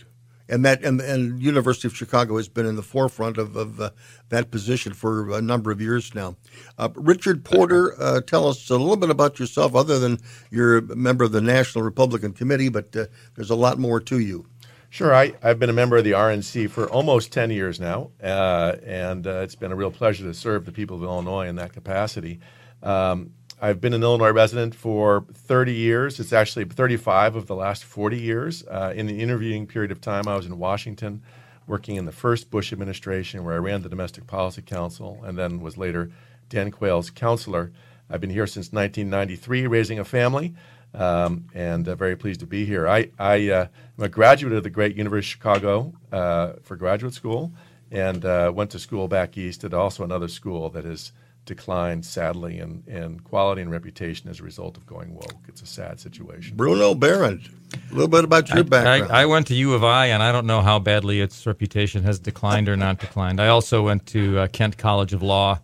Speaker 1: And that and, and University of Chicago has been in the forefront of, of uh, that position for a number of years now. Uh, Richard Porter, uh, tell us a little bit about yourself, other than you're a member of the National Republican Committee, but uh, there's a lot more to you.
Speaker 3: Sure. I, have been a member of the RNC for almost 10 years now, uh, and uh, it's been a real pleasure to serve the people of Illinois in that capacity. Um, I've been an Illinois resident for 30 years. It's actually 35 of the last 40 years. Uh, in the interviewing period of time, I was in Washington working in the first Bush administration, where I ran the Domestic Policy Council and then was later Dan Quayle's counselor. I've been here since 1993, raising a family um, and uh, very pleased to be here. I, I am a graduate of the great University of Chicago uh, for graduate school, and uh, went to school back east at also another school that has declined sadly in, in quality and reputation as a result of going woke. It's a sad situation.
Speaker 1: Bruno Behrend, a little bit about your
Speaker 4: I,
Speaker 1: background.
Speaker 4: I, I, went to U of I, and I don't know how badly its reputation has declined or not declined. I also went to uh, Kent College of Law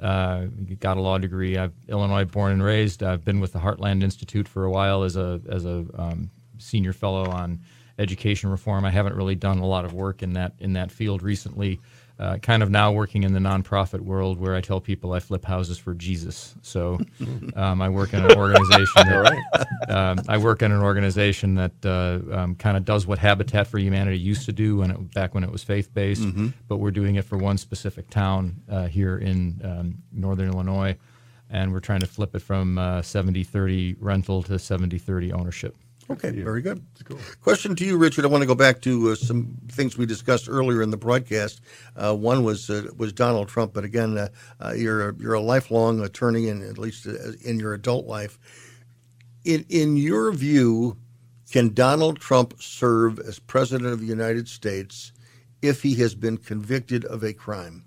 Speaker 4: uh, got a law degree. I've Illinois born and raised. I've been with the Heartland Institute for a while as a as a um, senior fellow on education reform. I haven't really done a lot of work in that in that field recently uh, kind of now working in the nonprofit world where I tell people I flip houses for Jesus. So um, I work in an organization. That, um, I work in an organization that uh, um, kind of does what Habitat for Humanity used to do when it, back when it was faith based, mm-hmm. but we're doing it for one specific town uh, here in um, northern Illinois. and we're trying to flip it from uh, 70-30 rental to 70-30 ownership.
Speaker 1: Okay, very good. Question to you, Richard. I want to go back to uh, some things we discussed earlier in the broadcast. Uh, one was uh, was Donald Trump, but again, uh, uh, you're a, you're a lifelong attorney, and at least uh, in your adult life. In in your view, can Donald Trump serve as president of the United States if he has been convicted of a crime?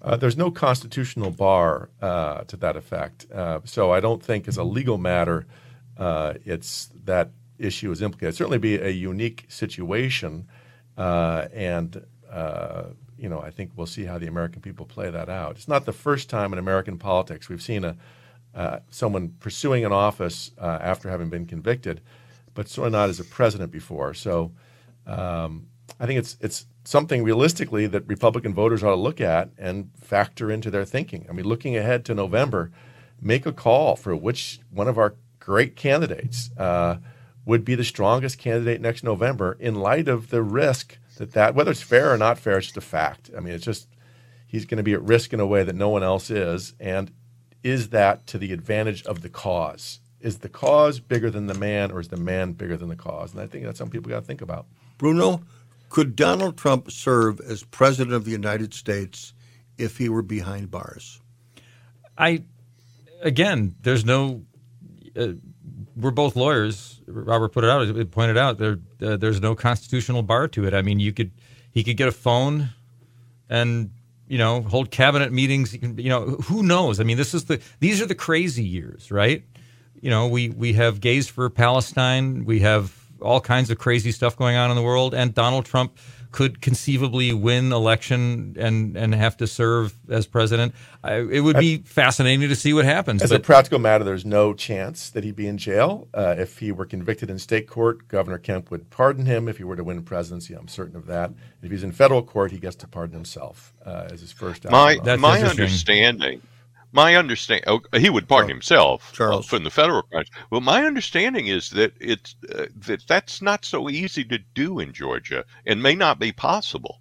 Speaker 3: Uh, there's no constitutional bar uh, to that effect. Uh, so I don't think, as a legal matter, uh, it's that issue is implicated. It'd certainly be a unique situation, uh, and uh, you know I think we'll see how the American people play that out. It's not the first time in American politics we've seen a someone pursuing an office after having been convicted, but certainly not as a president before. So um, I think it's it's something realistically that Republican voters ought to look at and factor into their thinking. I mean, looking ahead to November, make a call for which one of our great candidates uh, would be the strongest candidate next November in light of the risk that that whether it's fair or not fair, it's just a fact. I mean, it's just he's going to be at risk in a way that no one else is, and is that to the advantage of the cause? Is the cause bigger than the man, or is the man bigger than the cause? And I think that's something people got to think about.
Speaker 1: Bruno, could Donald Trump serve as president of the United States if he were behind bars?
Speaker 4: I, again, there's no. Uh, we're both lawyers. Robert put it out. Pointed out there. Uh, there's no constitutional bar to it. I mean, you could he could get a phone, and you know hold cabinet meetings. You know, who knows? I mean, this is the these are the crazy years, right? You know, we we have gays for Palestine. We have all kinds of crazy stuff going on in the world, and Donald Trump could conceivably win election and and have to serve as president. I, it would be fascinating to see what happens.
Speaker 3: As a practical matter, there's no chance that he'd be in jail uh, if he were convicted in state court. Governor Kemp would pardon him if he were to win presidency. I'm certain of that. If he's in federal court, he gets to pardon himself uh, as his first.
Speaker 27: My my understanding my understanding, oh, he would pardon himself uh,
Speaker 1: Charles.
Speaker 27: from the federal crimes. Well, my understanding is that it's uh, that that's not so easy to do in Georgia, and may not be possible.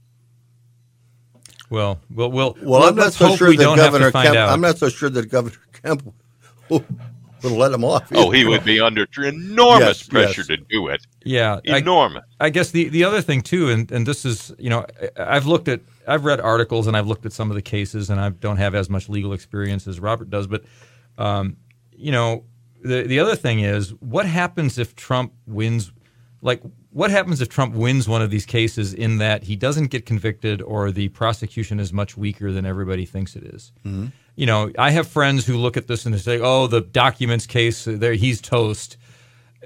Speaker 4: Well, well, well.
Speaker 1: Well, I'm not so sure that
Speaker 4: don't have to
Speaker 1: Governor
Speaker 4: find
Speaker 1: Kemp.
Speaker 4: out.
Speaker 1: I'm not so sure that Governor Kemp will, will let him off.
Speaker 27: Oh, he would be under enormous
Speaker 1: Yes,
Speaker 27: pressure
Speaker 1: yes.
Speaker 27: to do it.
Speaker 4: Yeah, I-
Speaker 27: enormous.
Speaker 4: I guess the the other thing too, and and this is you know I- I've looked at I've read articles and I've looked at some of the cases, and I don't have as much legal experience as Robert does, but um, you know the the other thing is what happens if Trump wins, like. What happens if Trump wins one of these cases in that he doesn't get convicted or the prosecution is much weaker than everybody thinks it is?
Speaker 1: Mm-hmm.
Speaker 4: You know, I have friends who look at this and they say, "Oh, the documents case, uh, there he's toast."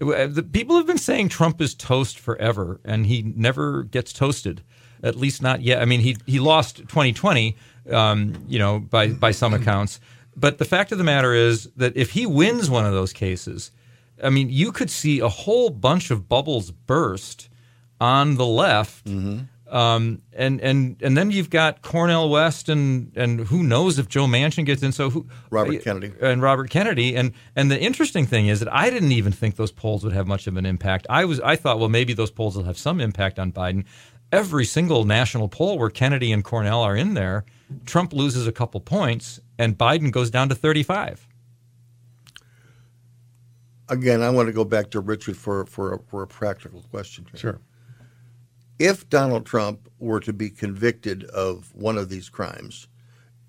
Speaker 4: Uh, the people have been saying Trump is toast forever, and he never gets toasted. At least not yet. I mean, he he lost 2020, um, you know, by by some accounts. But the fact of the matter is that if he wins one of those cases, I mean, you could see a whole bunch of bubbles burst on the left. Mm-hmm. Um, and and and then you've got Cornel West and and who knows if Joe Manchin gets in. So who
Speaker 1: Robert Kennedy.
Speaker 4: and Robert Kennedy and and the interesting thing is that I didn't even think those polls would have much of an impact. I was I thought well maybe those polls will have some impact on Biden. Every single national poll where Kennedy and Cornel are in there, Trump loses a couple points and Biden goes down to 35.
Speaker 1: Again, I want to go back to Richard for for a, for a practical question. Here.
Speaker 3: Sure.
Speaker 1: If Donald Trump were to be convicted of one of these crimes,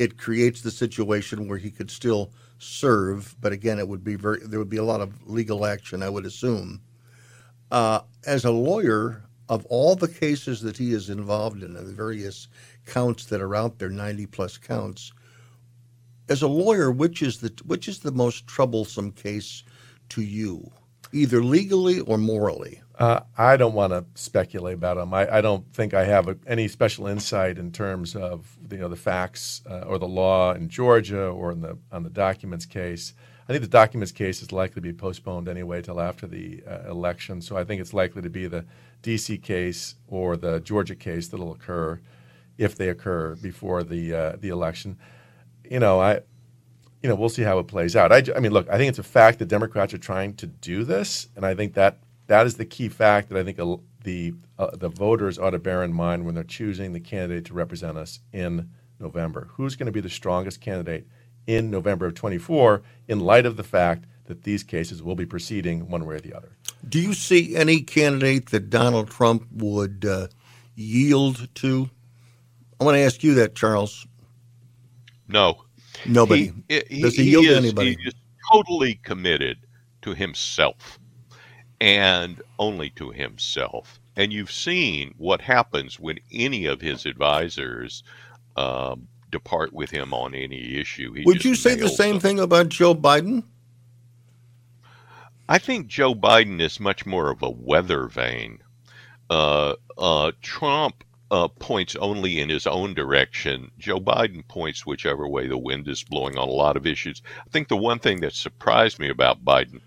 Speaker 1: it creates the situation where he could still serve, but again, it would be very there would be a lot of legal action, I would assume. Uh, as a lawyer, of all the cases that he is involved in, and the various counts that are out there, ninety plus counts, as a lawyer, which is the which is the most troublesome case to you, either legally or morally?
Speaker 3: Uh, I don't want to speculate about them. I, I don't think I have a, any special insight in terms of you know the facts uh, or the law in Georgia or in the on the documents case. I think the documents case is likely to be postponed anyway till after the uh, election. So I think it's likely to be the D.C. case or the Georgia case that'll occur if they occur before the uh, the election. You know, I you know, we'll see how it plays out. I, I mean, look, I think it's a fact that Democrats are trying to do this, and I think that that is the key fact that I think the uh, the voters ought to bear in mind when they're choosing the candidate to represent us in November. Who's going to be the strongest candidate in November of 24 in light of the fact that these cases will be proceeding one way or the other.
Speaker 1: Do you see any candidate that Donald Trump would uh, yield to? I want to ask you that, Charles.
Speaker 27: No.
Speaker 1: Nobody.
Speaker 27: He, he,
Speaker 1: Does he, yield
Speaker 27: is,
Speaker 1: to anybody?
Speaker 27: He is totally committed to himself and only to himself. And you've seen what happens when any of his advisors um, depart with him on any issue. He
Speaker 1: Would you say the same
Speaker 27: them.
Speaker 1: thing about Joe Biden?
Speaker 27: I think Joe Biden is much more of a weather vane. Uh, uh, Trump uh, points only in his own direction. Joe Biden points whichever way the wind is blowing on a lot of issues. I think the one thing that surprised me about Biden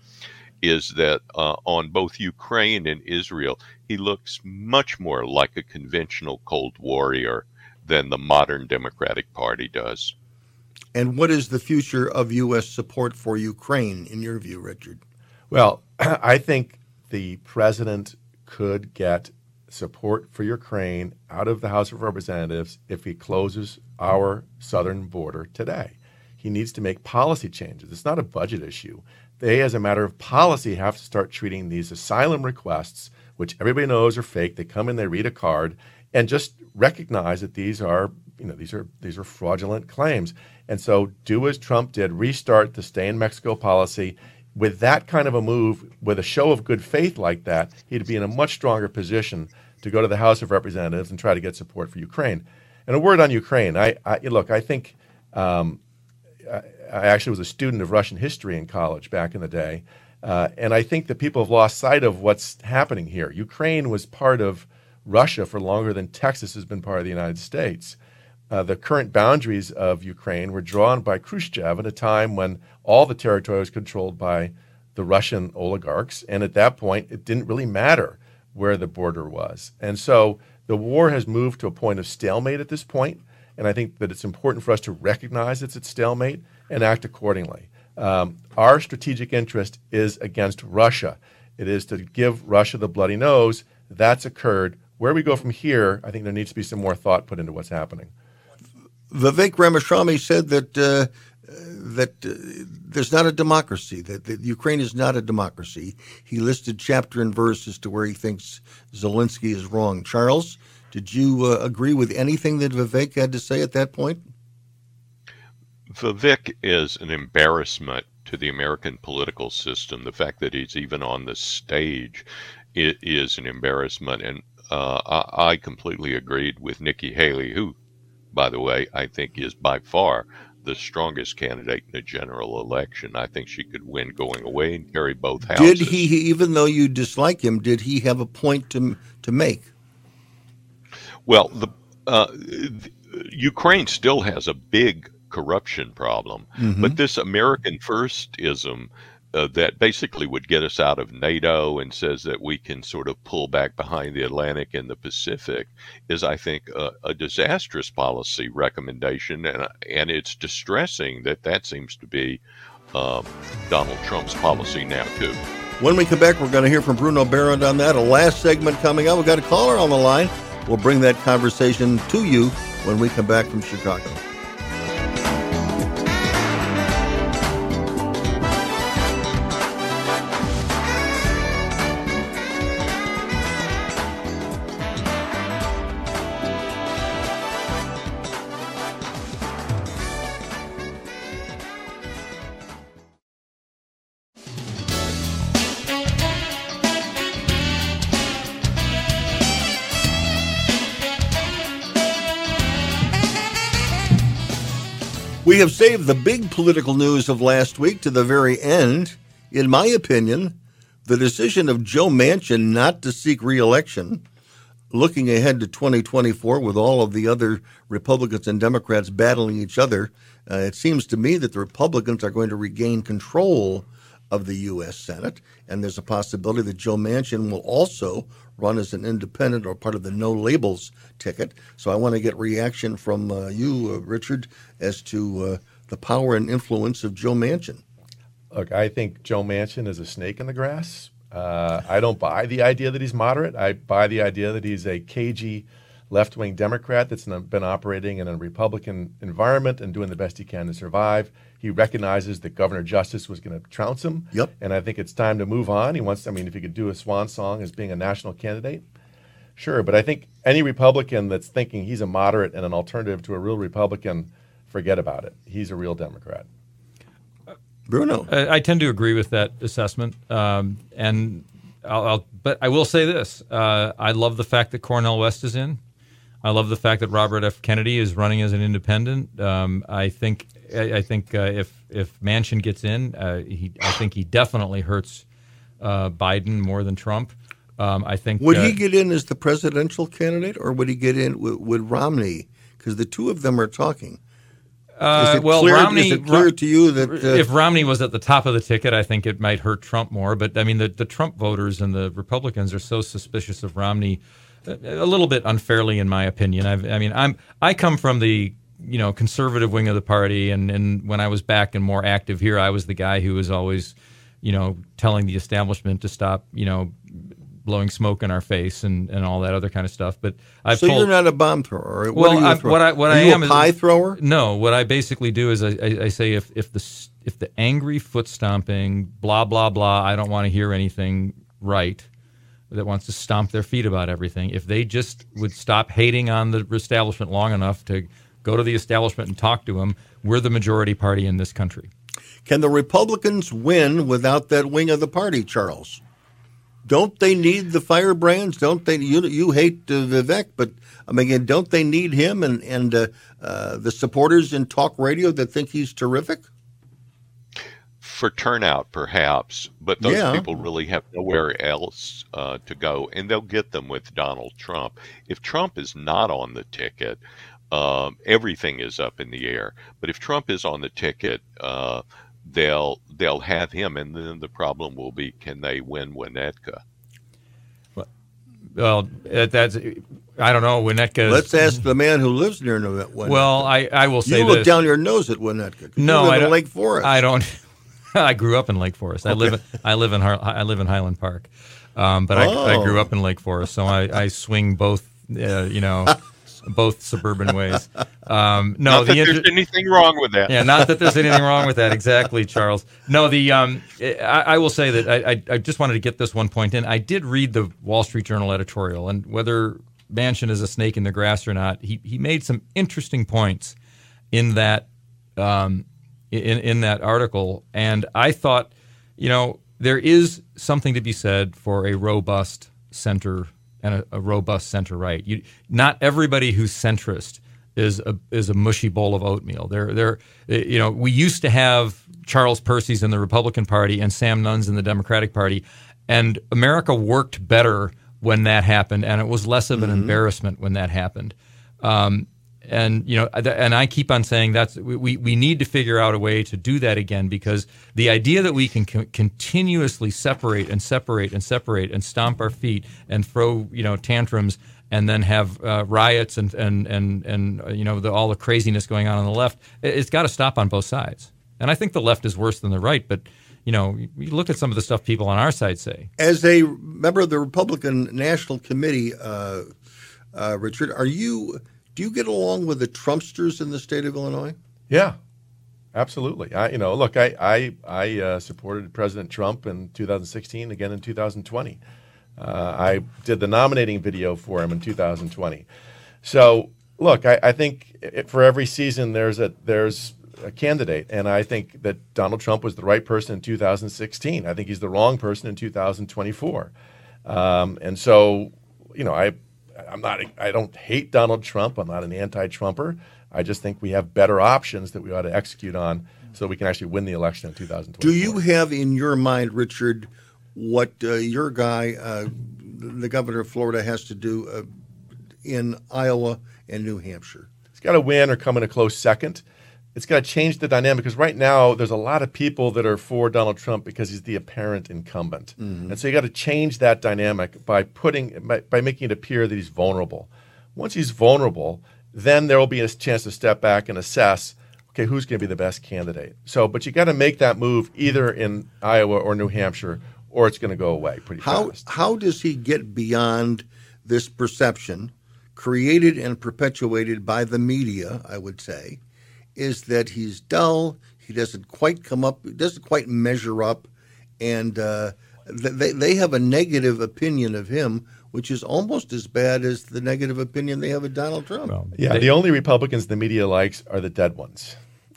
Speaker 27: is that uh, on both Ukraine and Israel, he looks much more like a conventional Cold Warrior than the modern Democratic Party does.
Speaker 1: And what is the future of U.S. support for Ukraine, in your view, Richard?
Speaker 3: Well, I think the president could get support for Ukraine out of the House of Representatives if he closes our southern border today. He needs to make policy changes. It's not a budget issue. They, as a matter of policy, have to start treating these asylum requests, which everybody knows are fake. They come in, they read a card, and just recognize that these are, you know, these are these are fraudulent claims. And so, do as Trump did: restart the stay in Mexico policy with that kind of a move, with a show of good faith like that, he'd be in a much stronger position to go to the House of Representatives and try to get support for Ukraine. And a word on Ukraine. I, I look. I think um, I, actually was a student of Russian history in college back in the day, uh, and I think that people have lost sight of what's happening here. Ukraine was part of Russia for longer than Texas has been part of the United States. Uh, the current boundaries of Ukraine were drawn by Khrushchev at a time when all the territory was controlled by the Russian oligarchs. And at that point, it didn't really matter where the border was. And so the war has moved to a point of stalemate at this point, And I think that it's important for us to recognize it's at stalemate and act accordingly. Um, our strategic interest is against Russia. It is to give Russia the bloody nose. That's occurred. Where we go from here, I think there needs to be some more thought put into what's happening.
Speaker 1: Vivek Ramaswamy said that uh, that uh, there's not a democracy. That, that, Ukraine is not a democracy. He listed chapter and verse as to where he thinks Zelensky is wrong. Charles, did you uh, agree with anything that Vivek had to say at that point?
Speaker 27: Vivek is an embarrassment to the American political system. The fact that he's even on the stage it is an embarrassment, and uh, I, I completely agreed with Nikki Haley, who by the way, I think is by far the strongest candidate in the general election. I think she could win going away and carry both houses.
Speaker 1: Did he, even though you dislike him, did he have a point to to make?
Speaker 27: Well, the, uh, the Ukraine still has a big corruption problem,
Speaker 1: Mm-hmm.
Speaker 27: but this American firstism uh, that basically would get us out of NATO and says that we can sort of pull back behind the Atlantic and the Pacific is, I think, a, a disastrous policy recommendation, and and it's distressing that that seems to be um, Donald Trump's policy now too.
Speaker 1: When we come back, we're going to hear from Bruno Behrend on that. A last segment coming up. We've got a caller on the line. We'll bring that conversation to you when we come back from Chicago. Have saved the big political news of last week to the very end. In my opinion, the decision of Joe Manchin not to seek reelection, looking ahead to 2024 with all of the other Republicans and Democrats battling each other, uh, it seems to me that the Republicans are going to regain control of the U.S. Senate, and there's a possibility that Joe Manchin will also run as an independent or part of the no labels ticket. So I want to get reaction from uh, you, uh, Richard, as to uh, the power and influence of Joe Manchin.
Speaker 3: Look, I think Joe Manchin is a snake in the grass. Uh, I don't buy the idea that he's moderate. I buy the idea that he's a cagey left wing Democrat that's been operating in a Republican environment and doing the best he can to survive. He recognizes that Governor Justice was going to trounce him.
Speaker 1: Yep.
Speaker 3: And I think it's time to move on. He wants, I mean, if he could do a swan song as being a national candidate, sure. But I think any Republican that's thinking he's a moderate and an alternative to a real Republican, forget about it. He's a real Democrat.
Speaker 1: Bruno.
Speaker 4: I, I tend to agree with that assessment. Um, and I'll, I'll, but I will say this: uh, I love the fact that Cornel West is in. I love the fact that Robert F. Kennedy is running as an independent. Um, I think I, I think uh, if if Manchin gets in, uh, he I think he definitely hurts uh, Biden more than Trump. Um, I think
Speaker 1: would
Speaker 4: uh,
Speaker 1: he get in as the presidential candidate, or would he get in with, with Romney? Because the two of them are talking.
Speaker 4: Uh,
Speaker 1: is it
Speaker 4: well,
Speaker 1: clear,
Speaker 4: Romney,
Speaker 1: is it clear to you that uh,
Speaker 4: if Romney was at the top of the ticket, I think it might hurt Trump more. But I mean, the, the Trump voters and the Republicans are so suspicious of Romney, a, a little bit unfairly, in my opinion. I've, I mean, I'm I come from the you know conservative wing of the party, and, and when I was back and more active here, I was the guy who was always, you know, telling the establishment to stop, you know, blowing smoke in our face and, and all that other kind of stuff. But I've
Speaker 1: so
Speaker 4: told,
Speaker 1: you're not a bomb thrower. What
Speaker 4: well,
Speaker 1: are you a
Speaker 4: I, what I what
Speaker 1: are
Speaker 4: I am
Speaker 1: a
Speaker 4: is
Speaker 1: pie thrower.
Speaker 4: No, what I basically do is I, I, I say if if the if the angry foot stomping, blah blah blah, I don't want to hear anything right. That wants to stomp their feet about everything. If they just would stop hating on the establishment long enough to go to the establishment and talk to them, we're the majority party in this country.
Speaker 1: Can the Republicans win without that wing of the party, Charles? Don't they need the firebrands? Don't they? You you hate uh, Vivek, but I mean, don't they need him and and uh, uh, the supporters in talk radio that think he's terrific?
Speaker 27: for turnout, perhaps, but those
Speaker 1: Yeah.
Speaker 27: people really have nowhere else uh, to go, and they'll get them with Donald Trump. If Trump is not on the ticket, um, everything is up in the air. But if Trump is on the ticket, uh, they'll they'll have him, and then the problem will be: can they win Winnetka?
Speaker 4: Well, that's I don't know. Winnetka.
Speaker 1: Let's ask the man who lives near Winnetka.
Speaker 4: Well, I, I will say
Speaker 1: you look
Speaker 4: this.
Speaker 1: down your nose at Winnetka. You
Speaker 4: No,
Speaker 1: live
Speaker 4: I don't.
Speaker 1: Lake Forest.
Speaker 4: I don't. I grew up in Lake Forest. I live. I live in I live in Highland Park, um, but I, I grew
Speaker 1: Oh.
Speaker 4: up in Lake Forest, so I, I swing both. Uh, you know, both suburban ways. Um, no,
Speaker 27: Not that
Speaker 4: the inter-
Speaker 27: there's anything wrong with that.
Speaker 4: yeah, not that there's anything wrong with that. Exactly, Charles. No, the um, I, I will say that I, I, I just wanted to get this one point in. I did read the Wall Street Journal editorial, and whether Manchin is a snake in the grass or not, he he made some interesting points in that um, in in that article, and I thought, you know, there is something to be said for a robust center and a, a robust center right. You, not everybody who's centrist is a is a mushy bowl of oatmeal. There, there, you know, we used to have Charles Percy's in the Republican Party and Sam Nunn's in the Democratic Party, and America worked better when that happened, and it was less of an embarrassment when that happened. Um, and you know, and I keep on saying that's we, we need to figure out a way to do that again because the idea that we can co- continuously separate and separate and separate and stomp our feet and throw you know tantrums and then have uh, riots and and and and uh, you know the, all the craziness going on on the left, it, it's got to stop on both sides. And I think the left is worse than the right, but you know, you look at some of the stuff people on our side say.
Speaker 1: As a member of the Republican National Committee, uh, uh, Richard, are you do you get along with the Trumpsters in the state of Illinois?
Speaker 3: Yeah, absolutely. I, you know, look, I I, I uh, supported President Trump in 2016, again in 2020. Uh, I did the nominating video for him in 2020. So, look, I, I think it, for every season there's a there's a candidate, and I think that Donald Trump was the right person in 2016. I think he's the wrong person in 2024. Um, and so, you know, I I'm not I don't hate Donald Trump. I'm not an anti-Trumper. I just think we have better options that we ought to execute on so we can actually win the election in 2020.
Speaker 1: Do you have in your mind, Richard, what uh, your guy, uh, the governor of Florida, has to do uh, in Iowa and New Hampshire?
Speaker 3: He's got to win or come in a close second. It's got to change the dynamic because right now there's a lot of people that are for Donald Trump because he's the apparent incumbent,
Speaker 1: Mhm.
Speaker 3: and so you got to change that dynamic by putting by, by making it appear that he's vulnerable. Once he's vulnerable, then there will be a chance to step back and assess. Okay, who's going to be the best candidate? So, but you got to make that move either in Iowa or New Hampshire, or it's going to go away pretty
Speaker 1: How
Speaker 3: fast.
Speaker 1: how does he get beyond this perception? created and perpetuated by the media, I would say, is that he's dull. He doesn't quite come up, doesn't quite measure up, and uh, they they have a negative opinion of him, which is almost as bad as the negative opinion they have of Donald Trump.
Speaker 3: Yeah, the only Republicans the media likes are the dead ones.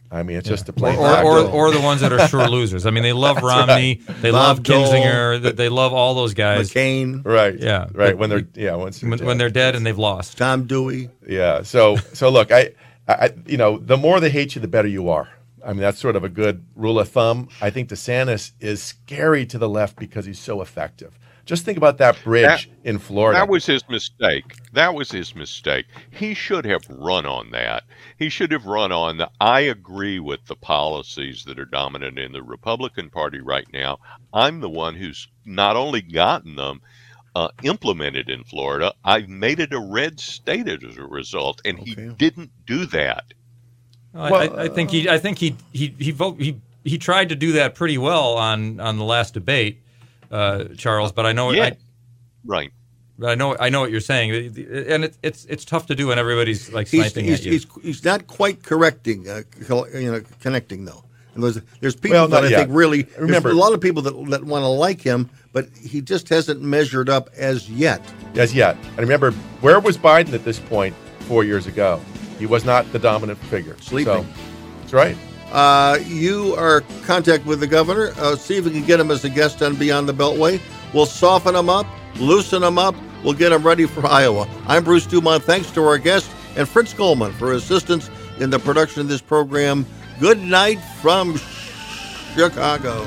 Speaker 3: I mean, it's just a plain
Speaker 4: or,
Speaker 3: fact.
Speaker 4: or, or the ones that are sure losers. I mean, they love Romney,
Speaker 3: right.
Speaker 4: they
Speaker 3: Bob
Speaker 4: love
Speaker 3: Dole.
Speaker 4: Kinzinger, they, they love all those guys.
Speaker 1: McCain,
Speaker 3: right?
Speaker 4: Yeah,
Speaker 3: right. When they're yeah, once
Speaker 4: when, when they're dead and they've lost.
Speaker 1: Tom Dewey.
Speaker 3: Yeah. So so look, I, I you know, the more they hate you, the better you are. I mean, that's sort of a good rule of thumb. I think DeSantis is scary to the left because he's so effective. Just think about that bridge in Florida.
Speaker 27: That was his mistake. That was his mistake. He should have run on that. He should have run on the. I agree with the policies that are dominant in the Republican Party right now. I'm the one who's not only gotten them uh, implemented in Florida, I've made it a red state as a result, and he didn't do that.
Speaker 4: I, I, I think he. I think he. He. He, vote, he. he tried to do that pretty well on on the last debate, uh, Charles. But I know.
Speaker 27: Yeah.
Speaker 4: I,
Speaker 27: right.
Speaker 4: But I know. I know what you're saying, and it, it's it's tough to do when everybody's like sniping
Speaker 1: he's,
Speaker 4: at you.
Speaker 1: he's, he's not quite correcting, uh, you know, connecting though. And there's, there's people
Speaker 3: Well,
Speaker 1: that I
Speaker 3: yet.
Speaker 1: think really.
Speaker 3: Remember-
Speaker 1: a lot of people that that want to like him, but he just hasn't measured up as yet.
Speaker 3: As yet. And remember, where was Biden at this point four years ago? He was not the dominant figure.
Speaker 1: Sleeping.
Speaker 3: So, that's right.
Speaker 1: Uh, you are in contact with the governor. Uh, see if we can get him as a guest on Beyond the Beltway. We'll soften him up, loosen him up. We'll get him ready for Iowa. I'm Bruce Dumont. Thanks to our guest and Fritz Goldman for assistance in the production of this program. Good night from Chicago.